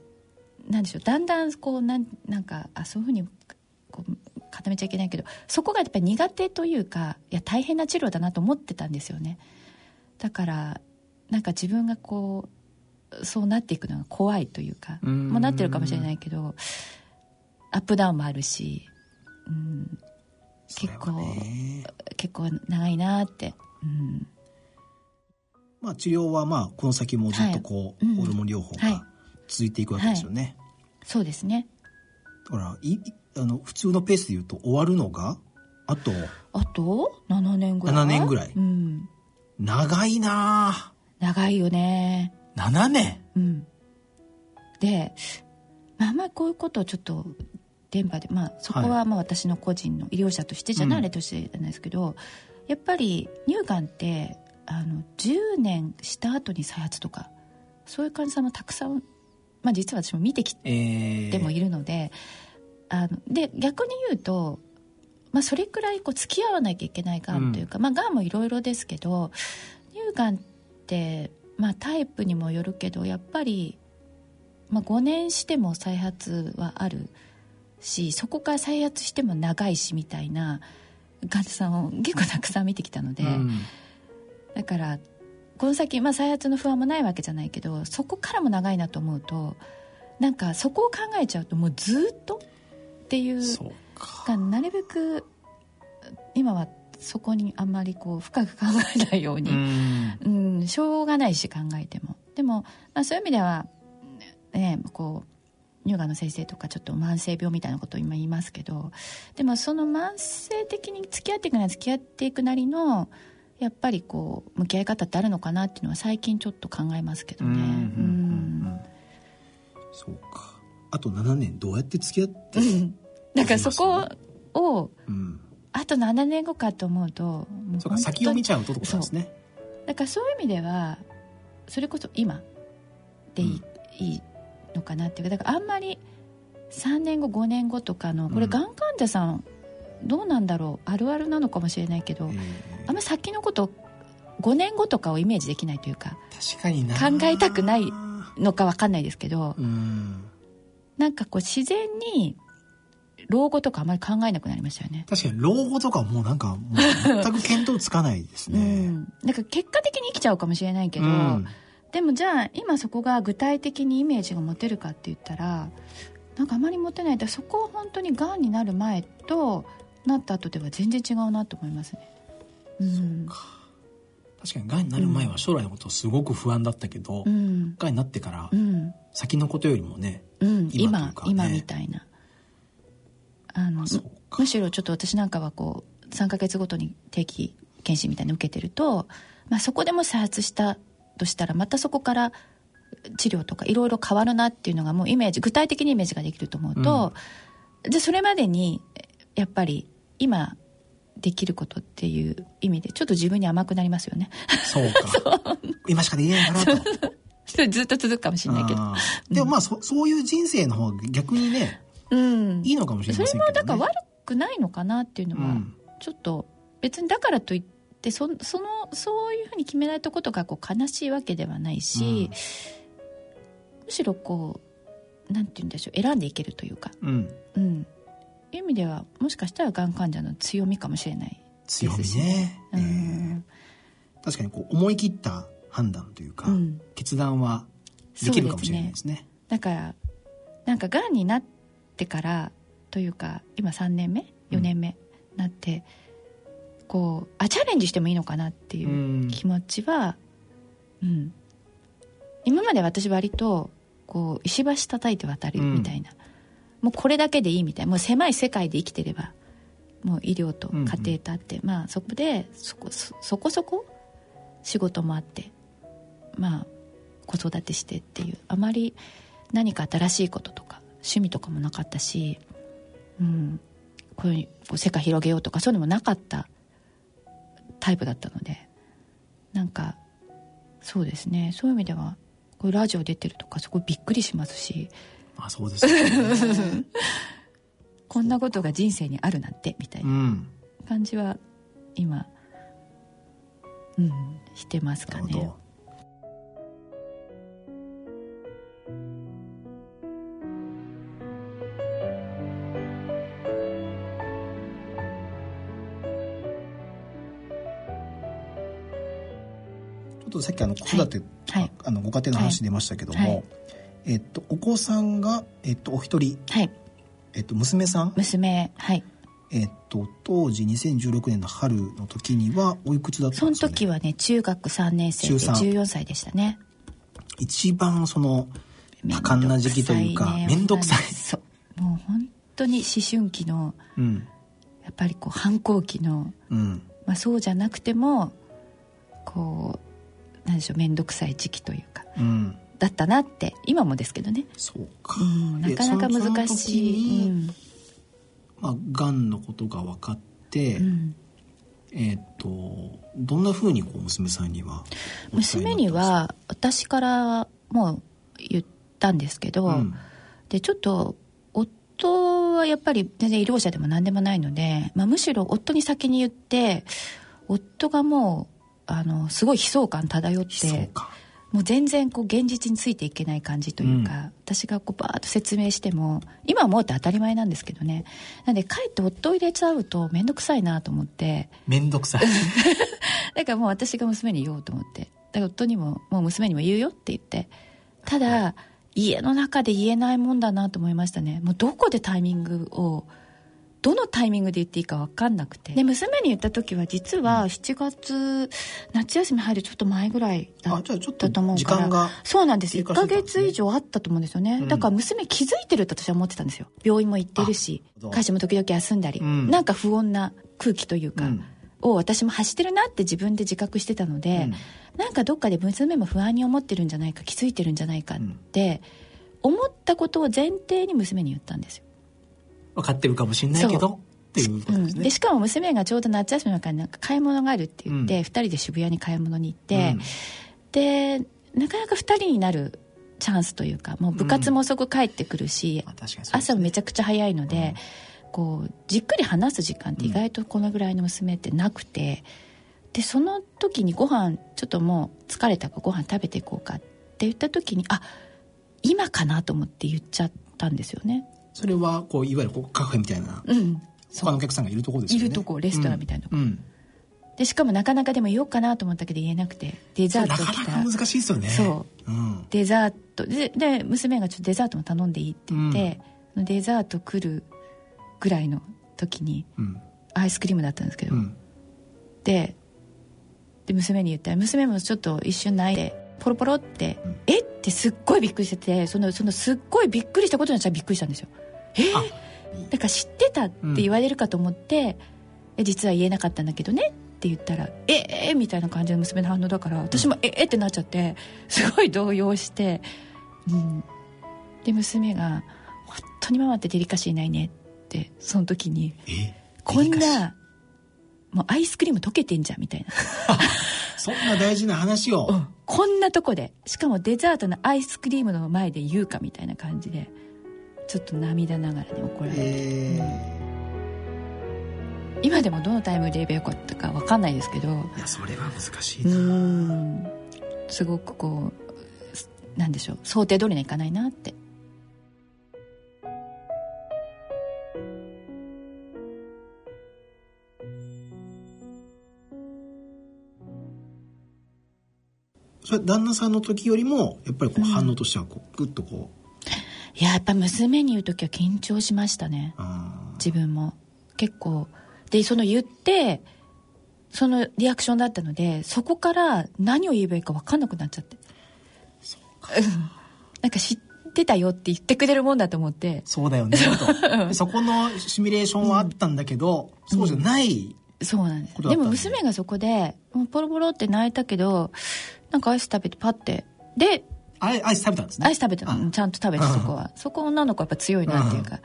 なんでしょうだんだんこうなんなんかあそういうふうにこう固めちゃいけないけどそこがやっぱり苦手というかいや大変な治療だなと思ってたんですよね。だからなんか自分がこうそうなっていくのが怖いというかうん。もうなってるかもしれないけどアップダウンもあるし、うん、それはね。結構長いなって、うん、まあ治療はまあこの先もずっとこう、はい。うん。ホルモン療法はい。が続いていくわけですよね、そうですね。だからいいあの普通のペースで言うと終わるのがあとあと？7年ぐらい？7年ぐらい。うん、長いな長いよね。あ7年？うん。で、まあ、まりこういうことをちょっと電波でまあそこはまあ私の個人の医療者としてじゃない、うん。あれとしてじゃないですけどやっぱり乳がんってあの10年した後に再発とかそういう患者さんもたくさん、まあ、実は私も見てきえー、てもいるので、あので逆に言うとまあ、それくらいこう付き合わなきゃいけないがんというか、まあ、がんもいろいろですけど乳がんって、まあ、タイプにもよるけどやっぱり、まあ、5年しても再発はあるしそこから再発しても長いしみたいな患者さんを結構たくさん見てきたので、うん。だからこの先、まあ、再発の不安もないわけじゃないけどそこからも長いなと思うとなんかそこを考えちゃうともうずっとっていうか。がなるべく今はそこにあんまりこう深く考えないよううに、ん。うん、しょうがないし考えても。でも、まあ、そういう意味ではねこう乳がんの先生とかちょっと慢性病みたいなことを今言いますけどでもその慢性的に付き合っていくなら付き合っていくなりのやっぱりこう向き合い方ってあるのかなっていうのは最近ちょっと考えますけどね。うんうんうんうん。そうか。あと7年どうやって付き合って？だからそこをうん。あと7年後かと思うとそうか先を見ちゃうとってことなんですね。だからそういう意味ではそれこそ今でいい,、いいのかなっていうかだからあんまり3年後5年後とかのこれうんがん患者さんどうなんだろうあるあるなのかもしれないけど、えあんま先のこと5年後とかをイメージできないというかー確かにな。考えたくないのか分かんないですけどうん。なんかこう自然に老後とかあまり考えなくなりましたよね。確かに老後とかもうなんか全く見当つかないですうねん、なんか結果的に生きちゃうかもしれないけど、うんでもじゃあ今そこが具体的にイメージが持てるかって言ったらなんかあまり持てない。でそこは本当にがんになる前となった後では全然違うなと思いますね。うん。確かにがんになる前は将来のことすごく不安だったけど、うん。になってからうん。先のことよりもねうん、今ね。今みたいな。あのむしろちょっと私なんかはこう3ヶ月ごとに定期検診みたいなの受けてると、まあ、そこでも再発したとしたらまたそこから治療とかいろいろ変わるなっていうのがもうイメージ具体的にイメージができると思うと、でそれまでにやっぱり今できることっていう意味でちょっと自分に甘くなりますよね。そうか。今しかできないんだなと。それ ずっと続くかもしれないけど。あー。でもまあそそういう人生の方が逆にねうん。いいのかもしれそれませんけどね。もだから悪くないのかなっていうのは、うん。ちょっと別にだからといってそそのそういうふうに決められたことがこう悲しいわけではないし、むしろこうなんて言うんでしょう選んでいけるというか、うん。うん、いう意味ではもしかしたらがん患者の強みかもしれない強みですし。ね、うえんー。確かにこう思い切った判断というか、うん。決断はできるかもしれないですね。だからなんかがんになってからというか今3年目？4年目？なって、こうあチャレンジしてもいいのかなっていううん。気持ちは、うん、今まで私割とこう石橋叩いて渡るみたいな、もうこれだけでいいみたいな。もう狭い世界で生きてればもう医療と家庭とあって、まあそこでそこそそこそこ仕事もあってまあ子育てしてっていう。あまり何か新しいこととか趣味とかもなかったし、うん、こういう世界広げようとかそういうのもなかったタイプだったのでなんかそうですね。そういう意味ではこうラジオ出てるとかすごいびっくりしますし。まあそうですよね。こんなことが人生にあるなんてみたいうなん。感じは今、うん、してますかね。とさっきあの子育て、はい。はい。あのご家庭の話出ましたけども、はい。はいえっとお子さんがえっとお一人はい。えっと娘さん？娘はい。えっと当時2016年の春の時にはおいくつだったそのんですか、ね、時はね中学3年生で中三。14歳でしたね。一番その多感な時期というか面倒くさいそう。もう本当に思春期のうん。やっぱりこう反抗期の、うん。まあ、そうじゃなくてもこうなんでしょう面倒くさい時期というか。うん。だったなって今もですけどね、そうか、うん、なでかなか難しい、うん。まあがんのことが分かって、うん。えっとどんなふうにこう娘さんには娘には私からもう言ったんですけど、うん。でちょっと夫夫はやっぱり全然医療者でも何でもないので、まあ、むしろ夫に先に言って夫がもうあのすごい悲壮感漂ってもう全然こう現実についていけない感じというか、うん、私がこうバーッと説明しても今思うと当たり前なんですけどね。なんでかえって夫を入れちゃうと面倒くさいなと思って。面倒くさい。だからもう私が娘に言おうと思って。だから夫にももう娘にも言うよって言って。ただ、はい、家の中で言えないもんだなと思いましたね。もうどこでタイミングをどのタイミングで言っていいか分かんなくて。で娘に言った時は実は7月、夏休み入るちょっと前ぐらいだったと思うから。そうなんです。1か月以上あったと思うんですよね、うん、だから娘気づいてると私は思ってたんですよ。病院も行ってるし会社も時々休んだり、うん、なんか不穏な空気というか、うん、を私も発してるなって自分で自覚してたので、うん、なんかどっかで娘も不安に思ってるんじゃないか気づいてるんじゃないかって思ったことを前提に娘に言ったんですよ分かってるかもしれないけどっていうことですね、うん、でしかも娘がちょうど夏休みの中になんか買い物があるって言って、うん、2人で渋谷に買い物に行って、うん、でなかなか2人になるチャンスというかもう部活も遅く帰ってくるし、うん。ね、朝めちゃくちゃ早いので、こうじっくり話す時間って意外とこのぐらいの娘ってなくて、でその時にご飯ちょっともう疲れたからご飯食べていこうかって言った時にあ今かなと思って言っちゃったんですよねそれはこういわゆるこうカフェみたいな、うん、他のお客さんがいるとこですよね。いるとこレストランみたいなとこ、うん、でしかもなかなかでも言おうかなと思ったけど言えなくてデザート来たら。難しいですよね。そう、うん、デザート。でで娘がちょっとデザートも頼んでいいって言って、うん、デザート来るぐらいの時に、うん、アイスクリームだったんですけど、でで娘に言ったら娘もちょっと一瞬泣いてポロポロって「え？っ?」てすっごいびっくりしててそのそのすっごいびっくりしたことに私はびっくりしたんですよえだから知ってたって言われるかと思って、うん、実は言えなかったんだけどねって言ったら「ええー、みたいな感じの娘の反応だから私も「ええー、ってなっちゃってすごい動揺して、うん、で娘が「本当にママってデリカシーないね」ってその時に「こんなもうアイスクリーム溶けてんじゃん」みたいな。そんな大事な話を、うん、こんなとこでしかもデザートのアイスクリームの前で言うかみたいな感じでちょっと涙ながらに怒られて、今でもどのタイムで言えばよかったか分かんないですけど。いやそれは難しいな。すごくこうなんでしょう。想定通りにはいかないなって。それ旦那さんの時よりもやっぱりこう反応としてはこうグッとこういややっぱ娘に言う時は緊張しましたね。自分も。結構。でその言ってそのリアクションだったのでそこから何を言えばいいか分かんなくなっちゃって。そうか。なんか知ってたよって言ってくれるもんだと思って。そうだよね。そこのシミュレーションはあったんだけど、うん、そうじゃない、うん、そうなんです。でも娘がそこでもうポロポロって泣いたけどなんかアイス食べてパッて。でアイス食べたんですね。アイス食べたちゃんと食べてそこは。そこ女の子やっぱ強いなっていうか。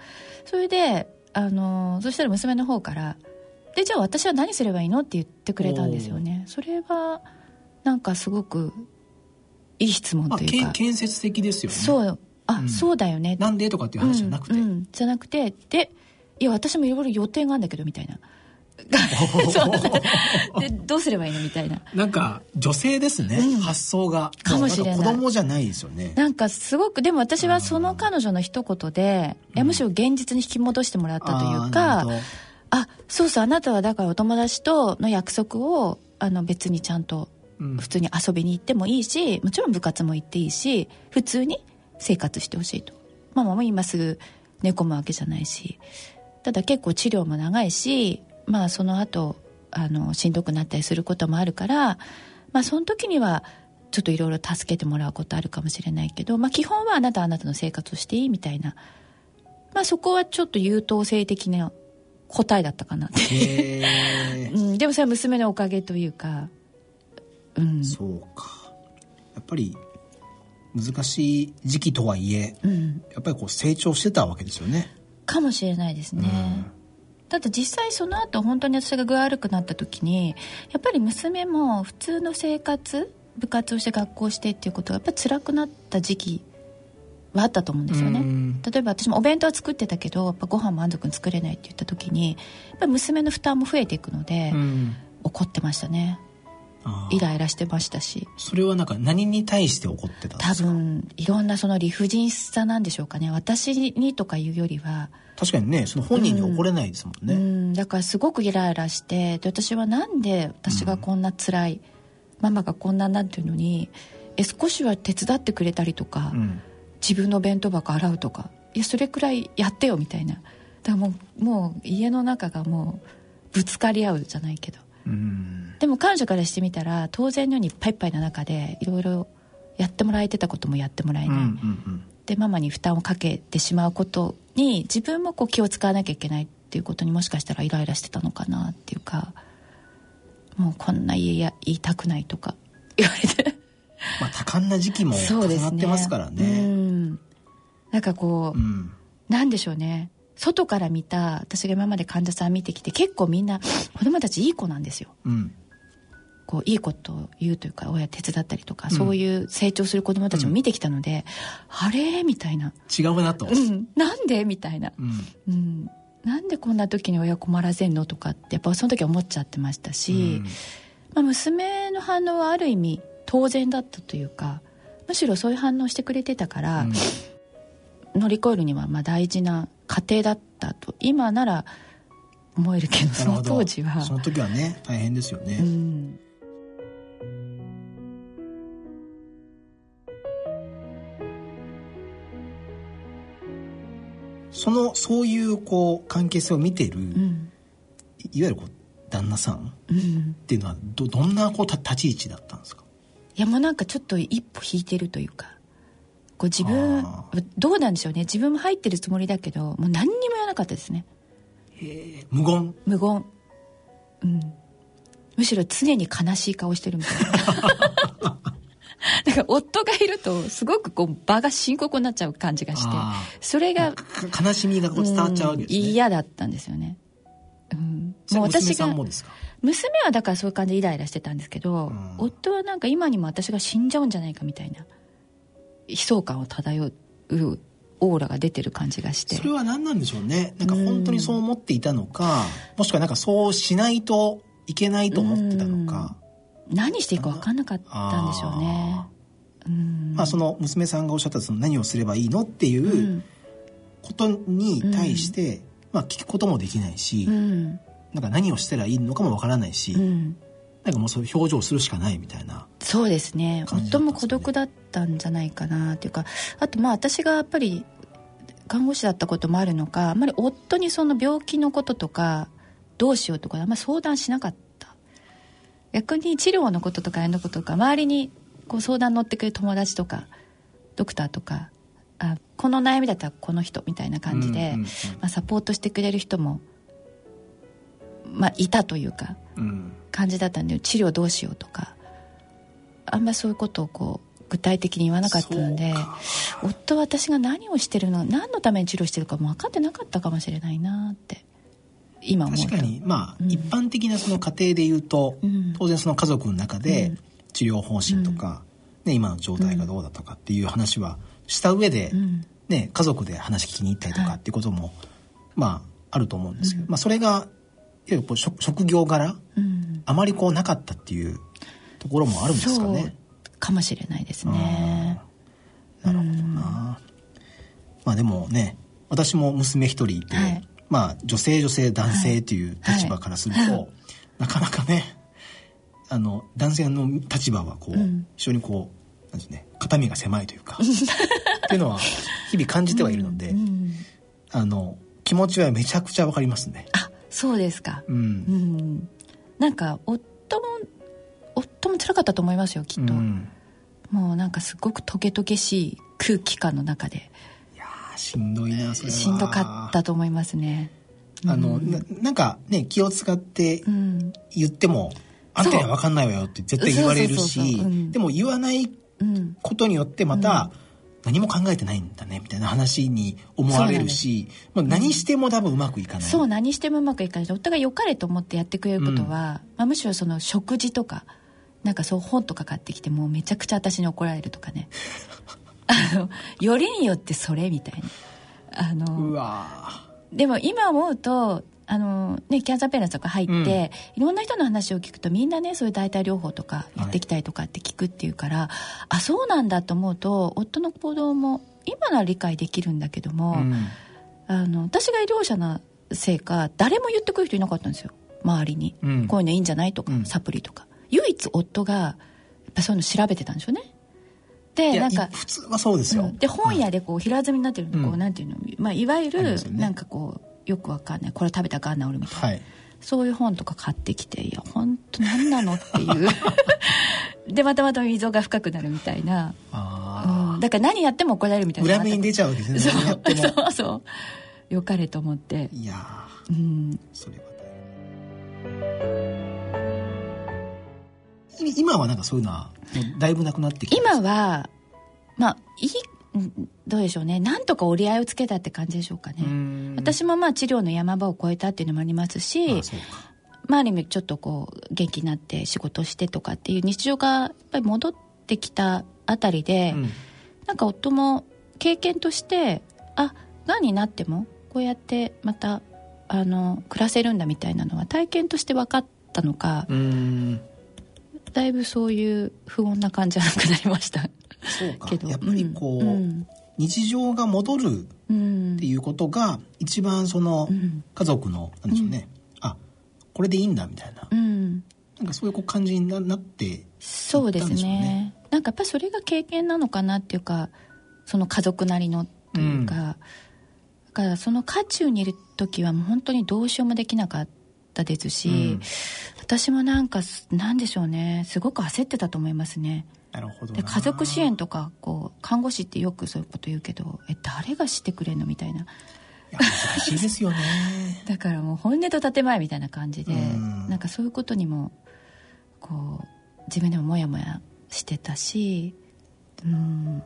それであのそしたら娘の方から「でじゃあ私は何すればいいの?」って言ってくれたんですよね。それはなんかすごくいい質問というか。建設的ですよね。そう。あ、うん、そうだよね。なんでとかっていう話じゃなくて、うん。うん、じゃなくてでいや私もいろいろ予定があるんだけどみたいな でどうすればいいのみたいな。なんか女性ですね、うん、発想が。かもしれない。子供じゃないですよね。なんかすごくでも私はその彼女の一言で、いやむしろ現実に引き戻してもらったというか、あそうそうあなたはだからお友達との約束をあの別にちゃんと普通に遊びに行ってもいいし、もちろん部活も行っていいし普通に生活してほしいと。ママも今すぐ寝込むわけじゃないしただ結構治療も長いしまあその後あのしんどくなったりすることもあるからまあその時にはちょっといろいろ助けてもらうことあるかもしれないけど、まあ、基本はあなたはあなたの生活をしていいみたいな、まあ、そこはちょっと優等生的な答えだったかなって、うん、でもそれは娘のおかげというか、うん、そうか。やっぱり難しい時期とはいえ、うん、やっぱりこう成長してたわけですよね。かもしれないですね、うんただ実際その後本当に私が具合悪くなった時にやっぱり娘も普通の生活部活をして学校してっていうことがやっぱり辛くなった時期はあったと思うんですよね、うん。例えば私もお弁当は作ってたけどやっぱご飯満足に作れないって言った時にやっぱ娘の負担も増えていくので、うん。怒ってましたねイライラしてましたし。それはなんか何に対して怒ってたんで多すか？分いろんなその理不尽さなんでしょうかね。私にとかいうよりは、確かにねその本人に怒れないですもんね、うん。だからすごくイライラしてで私はなんで私がこんな辛い、ママがこんなになってるのにえ少しは手伝ってくれたりとか、うん。自分の弁当箱洗うとかいやそれくらいやってよみたいな。だからもうもう家の中がもうぶつかり合うじゃないけど。うんでも彼女からしてみたら当然のようにいっぱいいっぱいの中でいろいろやってもらえてたこともやってもらえない、うんうんでママに負担をかけてしまうことに自分もこう気を使わなきゃいけないっていうことにもしかしたらイライラしてたのかなっていうかもうこんな家や言いたくないとか言われて。まあ多感な時期も重なってますからうねん。なんかこう、うん。なんでしょうね。外から見た私が今まで患者さん見てきて結構みんな子供たちいい子なんですよ。うんこういいことを言うというか親手伝ったりとか、そういう成長する子供たちも見てきたので、あれ？みたいな、違うなと、うん、なんで？みたいな、うん。うん、なんでこんな時に親困らせんのとかってやっぱその時思っちゃってましたし、まあ、娘の反応はある意味当然だったというかむしろそういう反応してくれてたから、うん。乗り越えるにはまあ大事な過程だったと今なら思えるけど。その当時は。その時はね大変ですよね、うんそのそういうこう関係性を見てる、うん。いいわゆるこう旦那さんうん。っていうのはどどんなこうた立ち位置だったんですか？いやもうなんかちょっと一歩引いてるというか。こう自分あどうなんでしょうね。自分も入ってるつもりだけどもう何にも言わなかったですね。無言？無言。うん。むしろ常に悲しい顔してるみたいな なんか夫がいるとすごくこう場が深刻になっちゃう感じがしてあそれがか悲しみがこう伝わっちゃうわけですね、うん嫌だったんですよね、うん、もう私が娘はだからそういう感じでイライラしてたんですけど、ん。夫はなんか今にも私が死んじゃうんじゃないかみたいな悲壮感を漂うオーラが出てる感じがして。それは何なんでしょうね。なんか本当にそう思っていたのか、もしくはなんかそうしないといけないと思ってたのか、何していいか分かんなかったんでしょうね。うん。まあその娘さんがおっしゃったその何をすればいいのっていううん。ことに対して、まあ聞くこともできないし、うん。なんか何をしたらいいのかもわからないし、うん。なんかもうそういう表情をするしかないみたいな。そうですね。夫も孤独だったんじゃないかなっていうかあとまあ私がやっぱり看護師だったこともあるのかあんまり夫にその病気のこととかどうしようとかあんまり相談しなかった逆に治療のこととかやのこととか周りにこう相談乗ってくれる友達とかドクターとかあこの悩みだったらこの人みたいな感じで、うんうんまあ、サポートしてくれる人も、まあ、いたというかうん。感じだったんで治療どうしようとかあんまりそういうことをこう具体的に言わなかったので夫は私が何をしてるの何のために治療してるかも分かってなかったかもしれないなって今確かにまあ、うん。一般的なその家庭で言うと、うん。当然その家族の中でうん。治療方針とか、ね、今の状態がどうだとかっていう話はした上で、うん。ね、家族で話聞きに行ったりとかっていうことも、まああると思うんですけど、うん。まあ、それがいわゆる職職業柄うん。あまりこうなかったっていうところもあるんですかね。かもしれないですね。なるほどな。まあでもね私も娘一人いて、はいまあ女性女性男性っていう立場からすると、はい。なかなかねあの男性の立場はこう、うん。非常にこうなんですね肩身が狭いというか っていうのは日々感じてはいるので、うん。あの気持ちはめちゃくちゃわかりますね。あそうですか。うん。うん。なんか夫も夫も辛かったと思いますよきっと、うん。もうなんかすごくトゲトゲしい空気感の中でしんどいなそれは。しんどかったと思いますね。あの、うんななんかね気を使ってうん。言っても、あんたには分かんないわよって絶対言われるしでも言わないうんことによってまた、何も考えてないんだねみたいな話に思われるし、まあ、何しても多分うまくいかない。そう何してもうまくいかない。夫が良かれと思ってやってくれることは、まあ、むしろその食事とかなんかそう本とか買ってきてもうめちゃくちゃ私に怒られるとかね あのよりによってそれみたいな。あのうわ。でも今思うとあの、ね、キャンサーペアレンツとか入って、うん。いろんな人の話を聞くとみんなねそういう代替療法とかやっていきたいとかって聞くっていうから、あそうなんだと思うと夫の行動も今なら理解できるんだけども、うん。あの私が医療者なせいか誰も言ってくる人いなかったんですよ。周りに、うん。こういうのいいんじゃないとか、うん。サプリとか。唯一夫がやっぱそういうの調べてたんでしょうねいやでなんか普通はそうですよ、うん。で本屋でこう平積みになってるの、こううん。なんていうの、まあ、いわゆるなんかこうよくわかんないこれ食べたらがん治るみたいな、はい。そういう本とか買ってきていや本当何なのっていう。でまたまた溝が深くなるみたいな、あうん、だから何やっても怒られるみたあ、いな。裏目に出ちゃうわけですねそう。そうそう。よかれと思って、いやうん、ーそれは大変今はなんかそういうのはだいぶなくなってきて今はまあいいうんどうでしょうね。なんとか折り合いをつけたって感じでしょうかね、うん。私もまあ治療の山場を越えたっていうのもありますしまあ、ある意味ちょっとこう元気になって仕事してとかっていう日常がやっぱり戻ってきたあたりで、うん。なんか夫も経験としてあがんになってもこうやってまたあの暮らせるんだみたいなのは体験として分かったのか、うんだいぶそういう不穏な感じはなくなりました。そうか。けどやっぱりこう、うん。日常が戻るうんっていうことが一番そのうん。家族のなんでしょうね、あこれでいいんだみたいな、うん。なんかそういう感じにななってそうですね。ね。なんかやっぱりそれが経験なのかなっていうかその家族なりのというか、だからその渦中にいる時はもう本当にどうしようもできなかったですし、うん私もなんかなんでしょうね。すごく焦ってたと思いますね。なるほどな。で家族支援とかこう看護師ってよくそういうこと言うけどえ誰がしてくれんのみたいな。難しいですよね。だからもう本音と建前みたいな感じで、うん。なんかそういうことにもこう自分でもモヤモヤしてたしうん。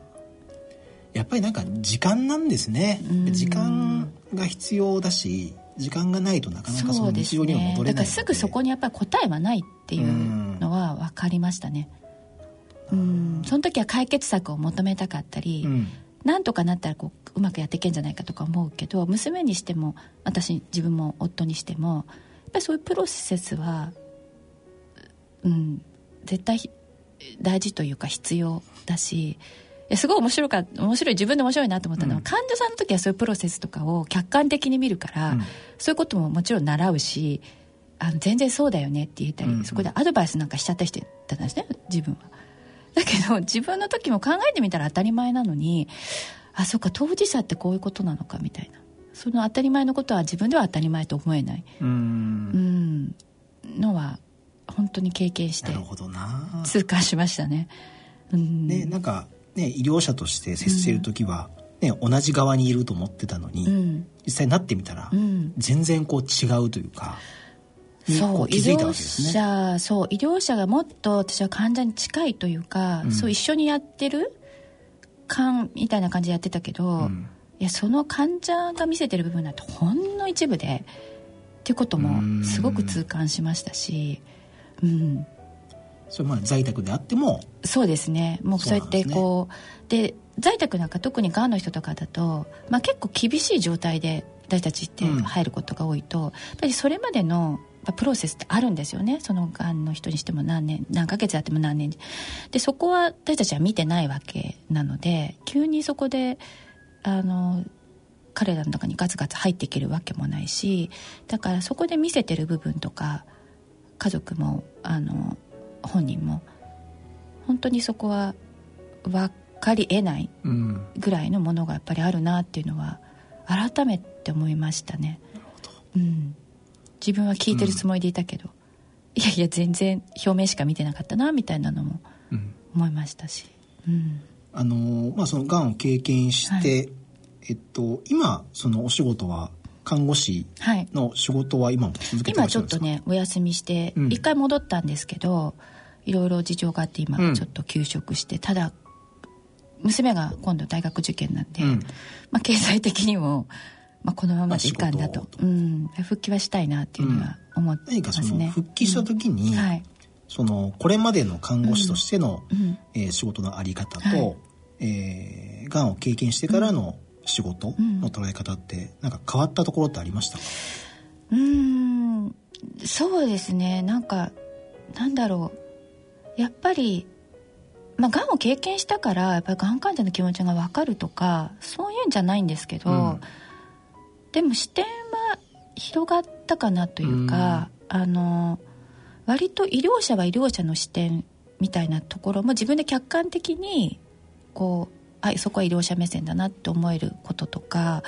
やっぱりなんか時間なんですね。うん。時間が必要だし時間がないとなかなかそのそうです日常にはね戻れないので。だからすぐそこにやっぱり答えはないっていうのは分かりましたね。うん。その時は解決策を求めたかったり、うん。なんとかなったらこううまくやっていけんじゃないかとか思うけど娘にしても私自分も夫にしてもやっぱりそういうプロセスはうん絶対ひ大事というか必要だしいやすごい面白か面白い自分で面白いなと思ったのは、うん。患者さんの時はそういうプロセスとかを客観的に見るから、うん。そういうことももちろん習うしあの全然そうだよねって言ったり、うん。うんそこでアドバイスなんかしちゃったりしてたんですね自分は。だけど 自分の時も考えてみたら当たり前なのにあそっか当事者ってこういうことなのかみたいな。その当たり前のことは自分では当たり前と思えない、ううん。ん、のは本当に経験して痛感しましたね。うん。ねなんかね医療者として接してる時は、ね同じ側にいると思ってたのに、うん。実際なってみたら、うん。全然こう違うというかそう医う気づいたわ療者そう医療者がもっと私は患者に近いというか、うん。そう一緒にやってる感みたいな感じでやってたけど、うん。いやその患者が見せてる部分なんてほんの一部でっていうこともすごく痛感しましたし、うん、それまあ在宅であっても。そうですね。もうそうやってそうですね。こうで在宅なんか特にがんの人とかだと、まあ、結構厳しい状態で私たちってうん。入ることが多いと、やっぱりそれまでのプロセスってあるんですよね。そのがんの人にしても何年何ヶ月あっても何年。でそこは私たちは見てないわけなので急にそこであの彼らの中にガツガツ入っていけるわけもないしだからそこで見せてる部分とか家族もあの本人も本当にそこは分かりえないうん。ぐらいのものがやっぱりあるなっていうのは改めて思いましたね、うん、自分は聞いてるつもりでいたけど、いやいや全然表面しか見てなかったなみたいなのもうん。思いましたし、うん、あのーまあそのがんを経験して、えっと今そのお仕事は看護師はい。の仕事は今も続けてら今ちょっとっしゃるんですか？ねお休みしてうん。一回戻ったんですけど、いろいろ事情があって今うん。ちょっと休職して、ただ娘が今度大学受験なんで、うん。まあ、経済的にも、まあ、このままでいかんだと。うん、復帰はしたいなっていうのは思って何かそのますね。復帰した時に、はい。そのこれまでの看護師としての、うん。えー仕事のあり方と、はい。えー、がんを経験してからの仕事の捉え方って、なんか変わったところってありましたか？うん。そうですね。なんかなんだろう。やっぱりまあ、がんを経験したからやっぱりがん患者の気持ちが分かるとかそういうんじゃないんですけど、うん、でも視点は広がったかなというか、うん、あの割と医療者は医療者の視点みたいなところも自分で客観的にこうあそこは医療者目線だなって思えることとかや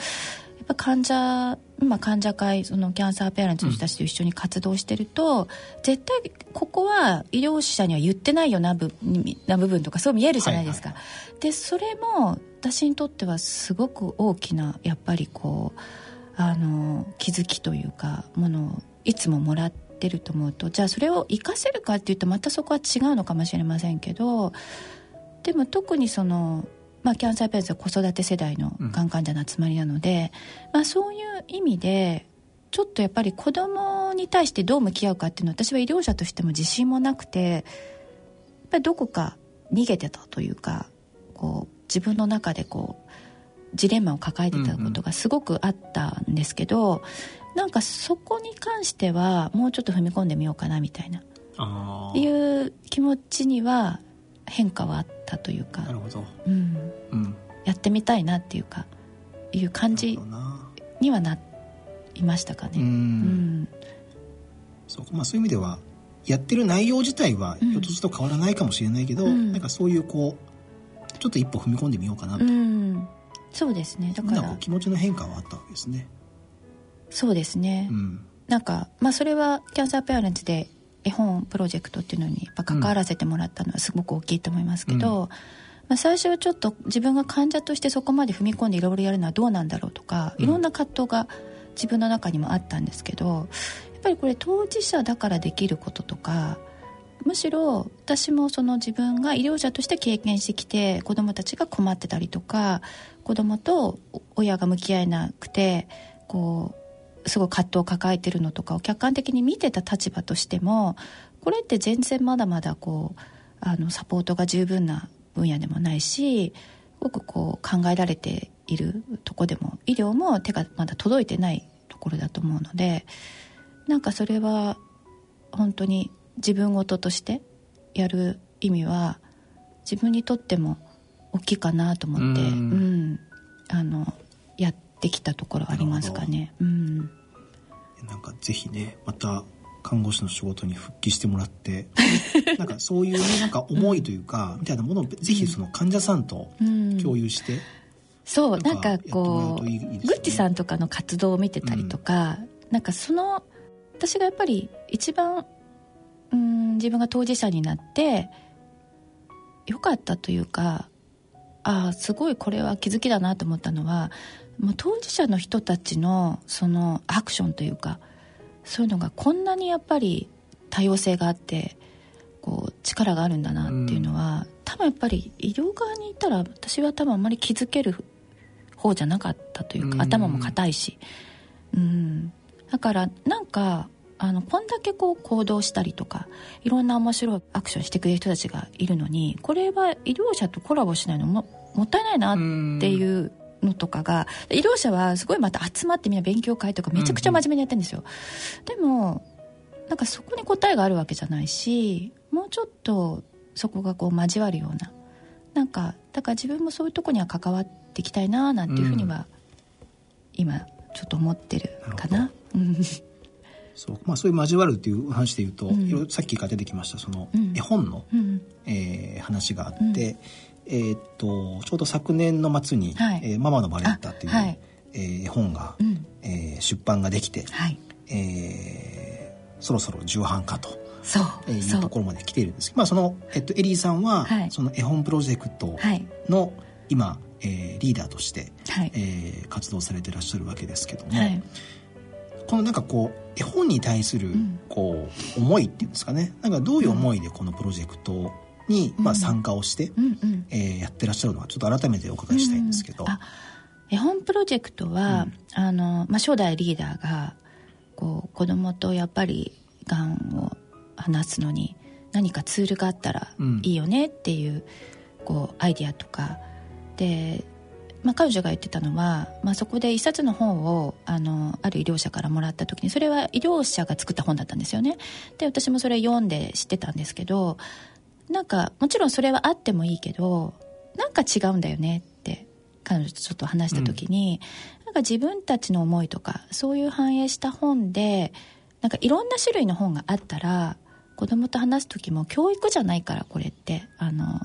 っぱ患者今患者会そのキャンサーペアレンツの人たちと一緒に活動してると、うん、絶対ここは医療者には言ってないよな部な部分とかそう見えるじゃないですか。はいはい、でそれも私にとってはすごく大きなやっぱりこうあの気づきというかものをいつももらってると思うとじゃあそれを活かせるかっていうとまたそこは違うのかもしれませんけどでも特にそのまあ、キャンサーペンツは子育て世代のがん患者の集まりなので、うん、まあ、そういう意味でちょっとやっぱり子供に対してどう向き合うかっていうのは私は医療者としても自信もなくてやっぱりどこか逃げてたというかこう自分の中でこうジレンマを抱えてたことがすごくあったんですけど、うんうん、なんかそこに関してはもうちょっと踏み込んでみようかなみたいな。いう気持ちには変化はあったというかなるほど、うん。うん、やってみたいなっていうかいう感じにはなりましたかね。うん、そうまあ、そういう意味ではやってる内容自体はひょっとすると変わらないかもしれないけど、うん、なんかそういうこうちょっと一歩踏み込んでみようかなと、うん、そうですね。だから。気持ちの変化はあったわけですね。そうですね、うん、なんかまあそれはキャンサーペアレンツで絵本プロジェクトっていうのにやっぱ関わらせてもらったのはすごく大きいと思いますけど、うん、まあ、最初はちょっと自分が患者としてそこまで踏み込んでいろいろやるのはどうなんだろうとか、いろんな葛藤が自分の中にもあったんですけどやっぱりこれ当事者だからできることとかむしろ私もその自分が医療者として経験してきて子どもたちが困ってたりとか子どもと親が向き合えなくてこうすごい葛藤を抱えてるのとかを客観的に見てた立場としてもこれって全然まだまだこうあのサポートが十分な分野でもないしすごくこう考えられているとこでも医療も手がまだ届いてないところだと思うのでなんかそれは本当に自分事としてやる意味は自分にとっても大きいかなと思って、うん、あのやってきたところありますかね。うん、なんかぜひねまた看護師の仕事に復帰してもらって なんかそういう、ね、なんか思いというか、みたいなものをぜひその患者さんと共有して、うん、そうなんかこう、ね、グッチさんとかの活動を見てたりとか、うん、なんかその私がやっぱり一番うん自分が当事者になってよかったというかああすごいこれは気づきだなと思ったのはもう当事者の人たちのそのアクションというかそういうのがこんなにやっぱり多様性があってこう力があるんだなっていうのは、うん、多分やっぱり医療側にいたら私は多分あんまり気づける方じゃなかったというか、うん、頭も硬いし、うん、だからなんかあのこんだけこう行動したりとかいろんな面白いアクションしてくれる人たちがいるのにこれは医療者とコラボしないのももったいないなっていうのとかが医療者はすごいまた集まってみんな勉強会とかめちゃくちゃ真面目にやってるんですよ、うんうん、でもなんかそこに答えがあるわけじゃないしもうちょっとそこがこう交わるような。なんかだから自分もそういうとこには関わっていきたいななんていうふうには、今ちょっと思ってるかな。そう。まあ、そういう交わるっていう話でいうと、うん、さっきから出てきましたその絵本の、うん、えー、話があって、うん、えー、っとちょうど昨年の末に「はい、えー、ママのバレッタ」っていう、はい、えー、絵本が、うん、えー、出版ができて、はい、えー、そろそろ重版化と。そう、えー、いうところまで来ているんですけど、まあ、その、えっと、エリーさんは、はい、その絵本プロジェクトの、はい、今、えー、リーダーとして、はい、えー、活動されていらっしゃるわけですけども、はい、このなんかこう絵本に対するこう思いっていうんですかね。なんかどういう思いでこのプロジェクトにまあ参加をして、えー、やってらっしゃるのかちょっと改めてお伺いしたいんですけど。絵本プロジェクトは、うん、あのまあ、初代リーダーがこう子供とやっぱりがんを話すのに何かツールがあったらいいよねっていう,、こうアイディアとか。で、まあ、彼女が言ってたのは、まあ、そこで一冊の本をあのある医療者からもらった時にそれは医療者が作った本だったんですよね。で私もそれ読んで知ってたんですけどなんかもちろんそれはあってもいいけどなんか違うんだよねって彼女とちょっと話した時に、うん、なんか自分たちの思いとかそういう反映した本でなんかいろんな種類の本があったら子供と話す時も教育じゃないからこれって。あの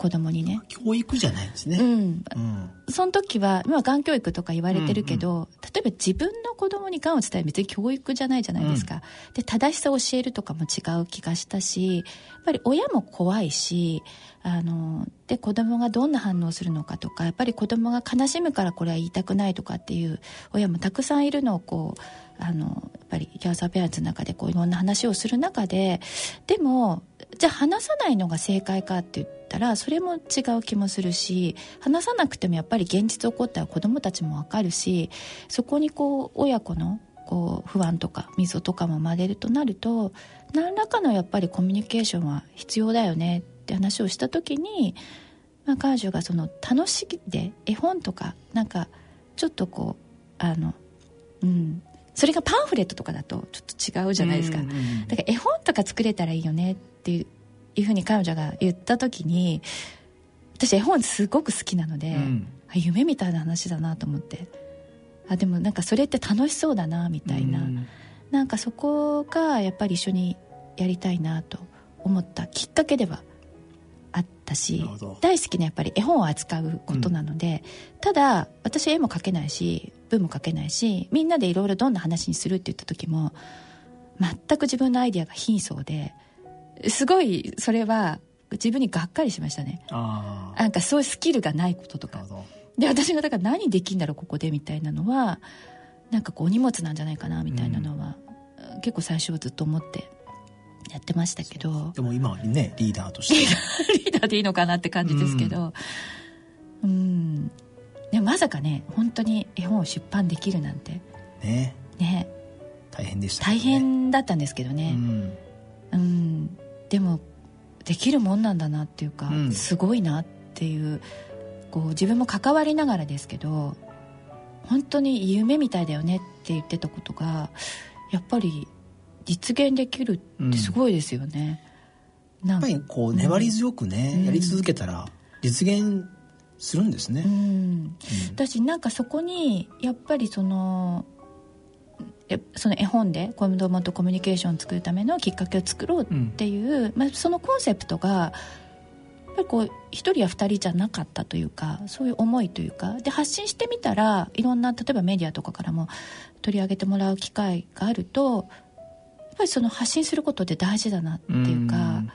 子供にね。教育じゃないですね。うん、うん、その時は今がん教育とか言われてるけど、うんうん、例えば自分の子供にがんを伝える別に教育じゃないじゃないですか、うん、で正しさを教えるとかも違う気がしたしやっぱり親も怖いしあので子供がどんな反応するのかとかやっぱり子供が悲しむからこれは言いたくないとかっていう親もたくさんいるのをこうあのやっぱりキャーサーペアンツの中でこういろんな話をする中ででもじゃあ話さないのが正解かって言ったらそれも違う気もするし話さなくてもやっぱり現実起こったら子どもたちも分かるしそこにこう親子のこう不安とか溝とかも生まれるとなると何らかのやっぱりコミュニケーションは必要だよねって話をした時に、まあ、彼女がその楽しんで絵本とかなんかちょっとこうあのうんそれがパンフレットとかだとちょっと違うじゃないですか、だから絵本とか作れたらいいよねっていうふうに彼女が言った時に私絵本すごく好きなので、うん、夢みたいな話だなと思って。あでもなんかそれって楽しそうだなみたいな、うん、なんかそこがやっぱり一緒にやりたいなと思ったきっかけではあったし大好きなやっぱり絵本を扱うことなので、うん、ただ私絵も描けないし文も描けないしみんなでいろいろどんな話にするって言った時も全く自分のアイデアが貧相ですごいそれは自分にがっかりしましたね。なんかそういうスキルがないこととか。で私がだから何できんだろうここでみたいなのはなんかこう荷物なんじゃないかなみたいなのは、うん、結構最初はずっと思ってやってましたけど。でも今はねリーダーとして。リーダーでいいのかなって感じですけど。うん。でもまさかね本当に絵本を出版できるなんて。ね。ね。大変でした、ね、大変だったんですけどね。うん、うん。でもできるもんなんだなっていうか、うん、すごいなっていうこう自分も関わりながらですけど本当に夢みたいだよねって言ってたことがやっぱり実現できるってすごいですよね。うん、やっぱりこう粘り強くね、うん、やり続けたら実現するんですね。うん、私なんかそこにやっぱりそのその絵本で子供とコミュニケーションを作るためのきっかけを作ろうっていう、うん、まあ、そのコンセプトがやっぱりこう1人や2人じゃなかったというかそういう思いというかで発信してみたらいろんな例えばメディアとかからも取り上げてもらう機会があるとやっぱりその発信することって大事だなっていうか、うん、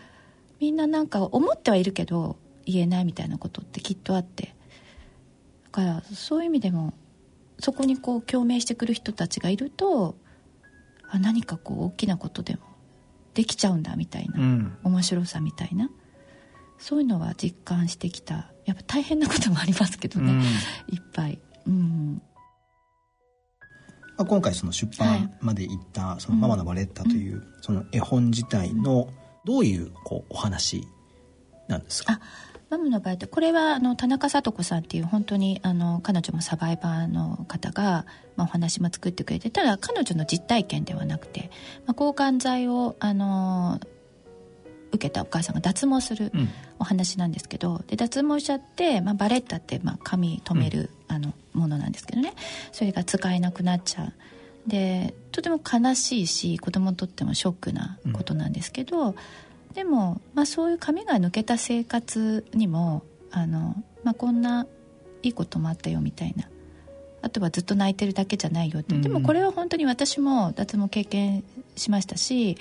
みんななんか思ってはいるけど言えないみたいなことってきっとあって。だからそういう意味でもそこにこう共鳴してくる人たちがいるとあ何かこう大きなことでもできちゃうんだみたいな、うん、面白さみたいな。そういうのは実感してきた。やっぱ大変なこともありますけどね、うん、いっぱい。うん。まあ、今回その出版まで行った「そのママのバレッタ」というその絵本自体のどういうこうお話なんですか、あマムの場合ってこれはあの田中聡子さんっていう本当にあの彼女もサバイバーの方が、まあ、お話も作ってくれてただ彼女の実体験ではなくて、まあ、抗がん剤をあの受けたお母さんが脱毛するお話なんですけど、うん、で脱毛しちゃって、まあ、バレッタって、まあ、髪留める、うん、あのものなんですけどね。それが使えなくなっちゃう。でとても悲しいし子供にとってもショックなことなんですけど、うん、でも、まあ、そういう髪が抜けた生活にもあの、まあ、こんないいこともあったよみたいな。あとはずっと泣いてるだけじゃないよって、うん、でもこれは本当に私も脱毛経験しましたし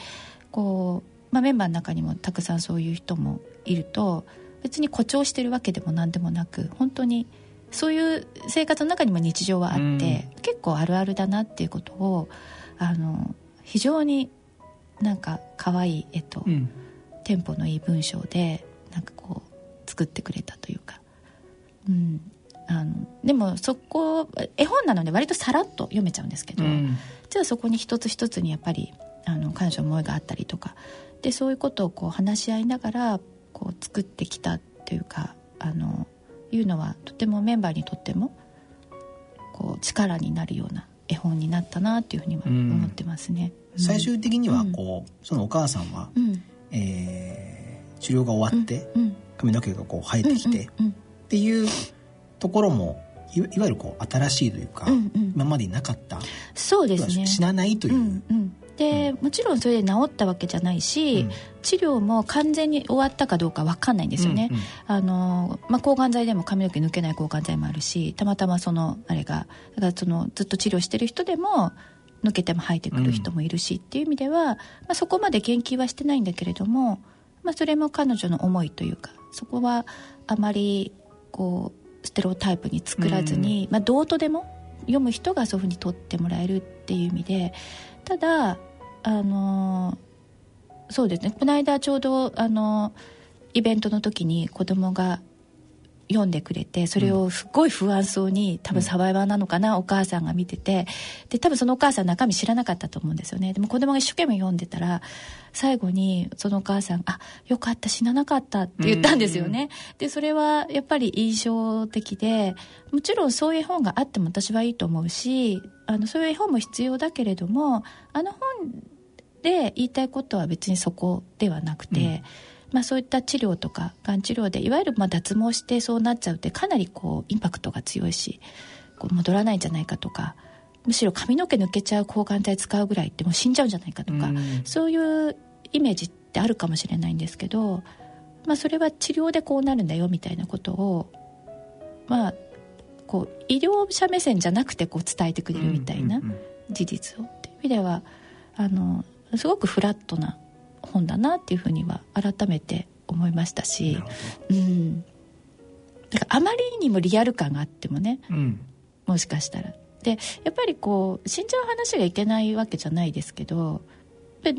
こう、まあ、メンバーの中にもたくさんそういう人もいると別に誇張してるわけでも何でもなく本当にそういう生活の中にも日常はあって、うん、結構あるあるだなっていうことをあの非常になんか可愛い絵と、うんテンポのいい文章でなんかこう作ってくれたというか、うん、あのでもそこ絵本なので割とさらっと読めちゃうんですけど、うん、じゃあそこに一つ一つにやっぱりあの彼女の思いがあったりとか。でそういうことをこう話し合いながらこう作ってきたというかあのいうのはとてもメンバーにとってもこう力になるような絵本になったなっていうふうには思ってますね。最終的にはこう、そのお母さんは、うん、えー、治療が終わって、髪の毛がこう生えてきて、っていうところもいわゆるこう新しいというか、うんうん、今までになかったそうですね。死なないという、うんうん。で、うん、もちろんそれで治ったわけじゃないし、うん、治療も完全に終わったかどうか分かんないんですよね、うんうん、あのまあ、抗がん剤でも髪の毛抜けない抗がん剤もあるしたまたまそのあれがだからそのずっと治療してる人でも抜けても生えてくる人もいるし、っていう意味では、まあ、そこまで言及はしてないんだけれども、まあ、それも彼女の思いというかそこはあまりこうステレオタイプに作らずに、うん、まあ、どうとでも読む人がそういうふうに取ってもらえるっていう意味でただあのそうですね。この間ちょうどあのイベントの時に子供が読んでくれてそれをすごい不安そうに多分サバイバーなのかな、うん、お母さんが見てて。で多分そのお母さん中身知らなかったと思うんですよね。でも子供が一生懸命読んでたら最後にそのお母さん「あよかった死ななかった」って言ったんですよね、でそれはやっぱり印象的でもちろんそういう絵本があっても私はいいと思うしあのそういう絵本も必要だけれどもあの本で言いたいことは別にそこではなくて、うんまあ、そういった治療とかがん治療でいわゆるまあ脱毛してそうなっちゃうってかなりこうインパクトが強いしこう戻らないんじゃないかとかむしろ髪の毛抜けちゃう抗がん剤使うぐらいってもう死んじゃうんじゃないかとか、そういうイメージってあるかもしれないんですけど、まあ、それは治療でこうなるんだよみたいなことをまあこう医療者目線じゃなくてこう伝えてくれるみたいな事実を、っていう意味ではあのすごくフラットな本だなっていうふうには改めて思いましたし、うん、だからあまりにもリアル感があってもね、うん、もしかしたら。でやっぱりこう死んじゃう話がいけないわけじゃないですけど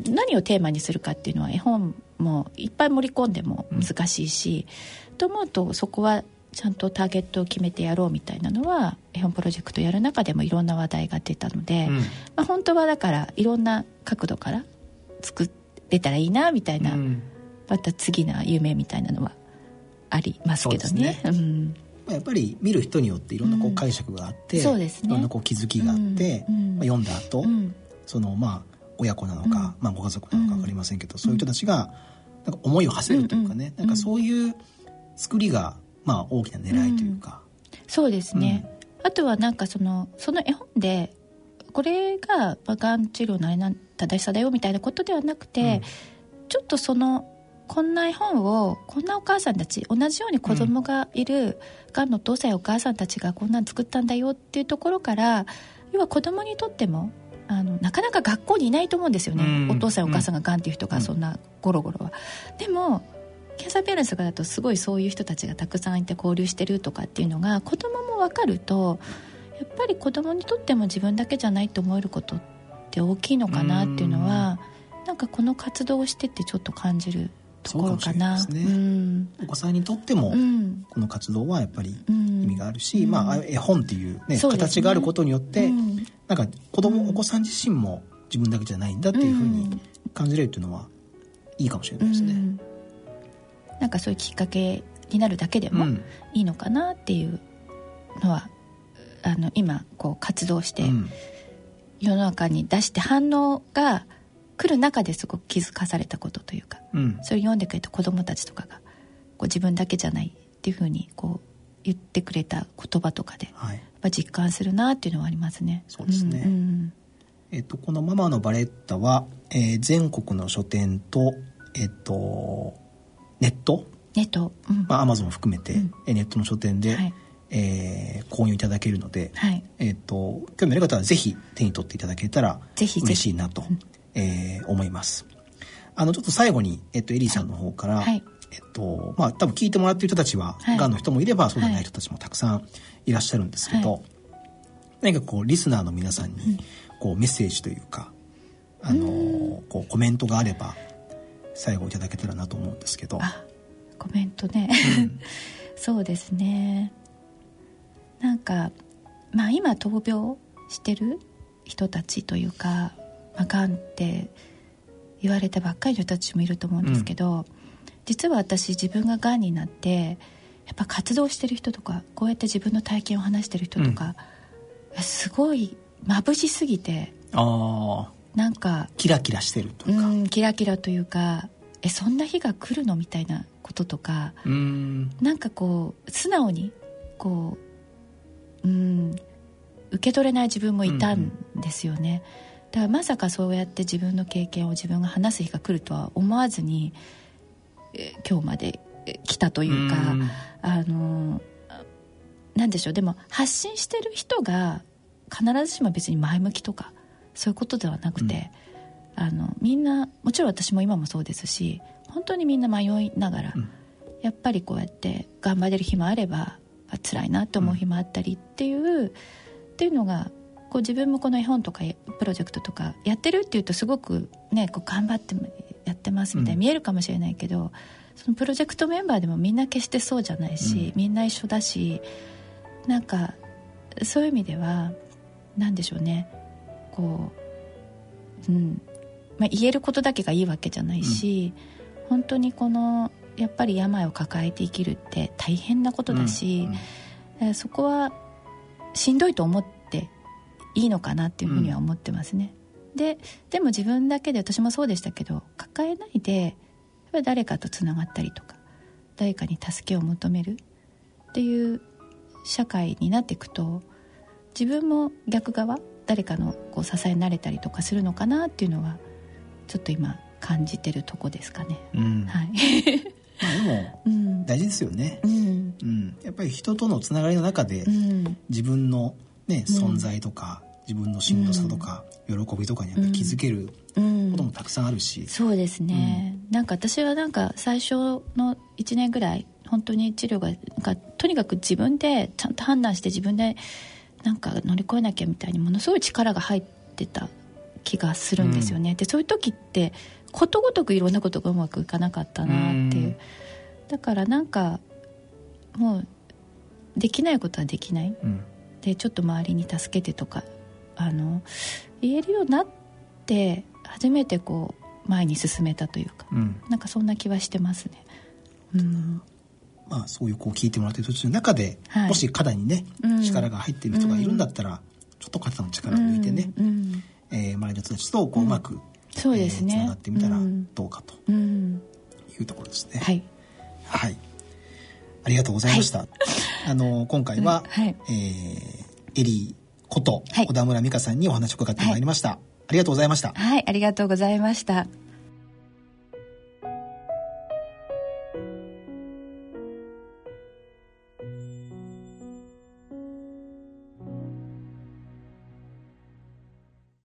何をテーマにするかっていうのは絵本もいっぱい盛り込んでも難しいし、うん、と思うとそこはちゃんとターゲットを決めてやろうみたいなのは絵本プロジェクトやる中でもいろんな話題が出たので、うん、まあ、本当はだからいろんな角度から作って出たらいいなみたいな、うん、また次な夢みたいなのはありますけどね。うね。うん。やっぱり見る人によっていろんなこう解釈があって、うん、そうですね、いろんなこう気づきがあって、まあ、読んだ後、そのまあ親子なのか、まあ、ご家族なのか分かりませんけど、そういう人たちがなんか思いを馳せるというかね、なんかそういう作りがまあ大きな狙いというか、そうですね、あとはなんかそのその絵本でこれががん治療のあれな正しさだよみたいなことではなくて、うん、ちょっとそのこんな絵本をこんなお母さんたち同じように子供がいる、がんのお父さんやお母さんたちがこんなん作ったんだよっていうところから要は子供にとってもあのなかなか学校にいないと思うんですよね、うん、お父さんお母さんががんっていう人がそんなゴロゴロは。でもキャサーペアレンスとかだとすごいそういう人たちがたくさんいて交流してるとかっていうのが子供も分かるとやっぱり子供にとっても自分だけじゃないと思えることって大きいのかなっていうのはなんかこの活動をしててちょっと感じるところかな。かね、お子さんにとってもこの活動はやっぱり意味があるし、うん、まあ、絵本っていうね、ね。形があることによって、うん、なんか子供、お子さん自身も自分だけじゃないんだっていうふうに感じれるっていうのはいいかもしれないですね。うん、なんかそういうきっかけになるだけでもいいのかなっていうのはあの今こう活動して世の中に出して反応が来る中ですごく気づかされたことというか、うん、それを読んでくれた子どもたちとかがこう自分だけじゃないっていうふうにこう言ってくれた言葉とかで、はい、やっぱ実感するなっていうのはありますね。そうですね、うんうん、えっと、この「ママのバレッタは」えー、全国の書店と、えっと、ネット？ネット、うん、まあ、アマゾン含めて、うん、ネットの書店で、はいえー、購入いただけるので、はい、えっ、ー、と興味ある方はぜひ手に取っていただけたら嬉しいなと、ぜえー、思います。あのちょっと最後にえっ、ー、とエリーさんの方から、はい、えっとまあ多分聞いてもらってる人たちは、はい、がんの人もいればそうでない人たちもたくさんいらっしゃるんですけど、はい、何かこうリスナーの皆さんにこうメッセージというか、あのこうコメントがあれば最後いただけたらなと思うんですけど。コメントね、うん、そうですねなんか、まあ、今闘病してる人たちというか、まあ、がんって言われたばっかりの人たちもいると思うんですけど、うん、実は私自分ががんになってやっぱ活動してる人とかこうやって自分の体験を話してる人とか、すごい眩しすぎてなんかキラキラしてるというか。うんキラキラというかえそんな日が来るのみたいなこととかうん。なんかこう素直にこううん。受け取れない自分もいたんですよね、だからまさかそうやって自分の経験を自分が話す日が来るとは思わずにえ今日までえ来たというか、ん。あのなんでしょう。でも発信してる人が必ずしも別に前向きとかそういうことではなくて、あのみんなもちろん私も今もそうですし本当にみんな迷いながら、うん。やっぱりこうやって頑張れる日もあればあ辛いなって思う日もあったりっていう、っていうのがこう自分もこの絵本とかプロジェクトとかやってるっていうとすごくねこう頑張ってやってますみたいにうん。見えるかもしれないけど、そのプロジェクトメンバーでもみんな決してそうじゃないし、みんな一緒だしなんかそういう意味では何でしょうね。こう、うん。まあ、言えることだけがいいわけじゃないし、本当にこのやっぱり病を抱えて生きるって大変なことだし、うんだからそこはしんどいと思っていいのかなっていうふうには思ってますね、ででも自分だけで私もそうでしたけど抱えないで誰かとつながったりとか誰かに助けを求めるっていう社会になっていくと自分も逆側誰かのこう支えになれたりとかするのかなっていうのはちょっと今感じてるとこですかね、うん。はい、まあでもうん。大事ですよね。う、ん。うん、やっぱり人とのつながりの中でうん。自分の、ね、うん。存在とか、自分のしんどさとか、喜びとかにやっぱり気づけるうん。こともたくさんあるし、そうですね、なんか私はなんか最初の1年ぐらい本当に治療がなんかとにかく自分でちゃんと判断して自分でなんか乗り越えなきゃみたいにものすごい力が入ってた気がするんですよね、でそういう時ってことごとくいろんなことがうまくいかなかったなっていう、うん。だからなんかもうできないことはできない。うん。でちょっと周りに助けてとかあの言えるようになって初めてこう前に進めたというか。うん。なんかそんな気はしてますね。うん。まあ、そういうこう聞いてもらってる途中の中で、はい。もし肩にね、うん。力が入ってる人がいるんだったら、ちょっと肩の力を抜いてね、うん。うん。えー周りの人たちとこううまく、そうですね。えーつながってみたらうん。どうかとうんいうところですね。はい。はい。ありがとうございました。あの、今回は、はい。えーエリーことはい。小田村美香さんにお話を伺ってまいりました。ありがとうございました。はい。ありがとうございました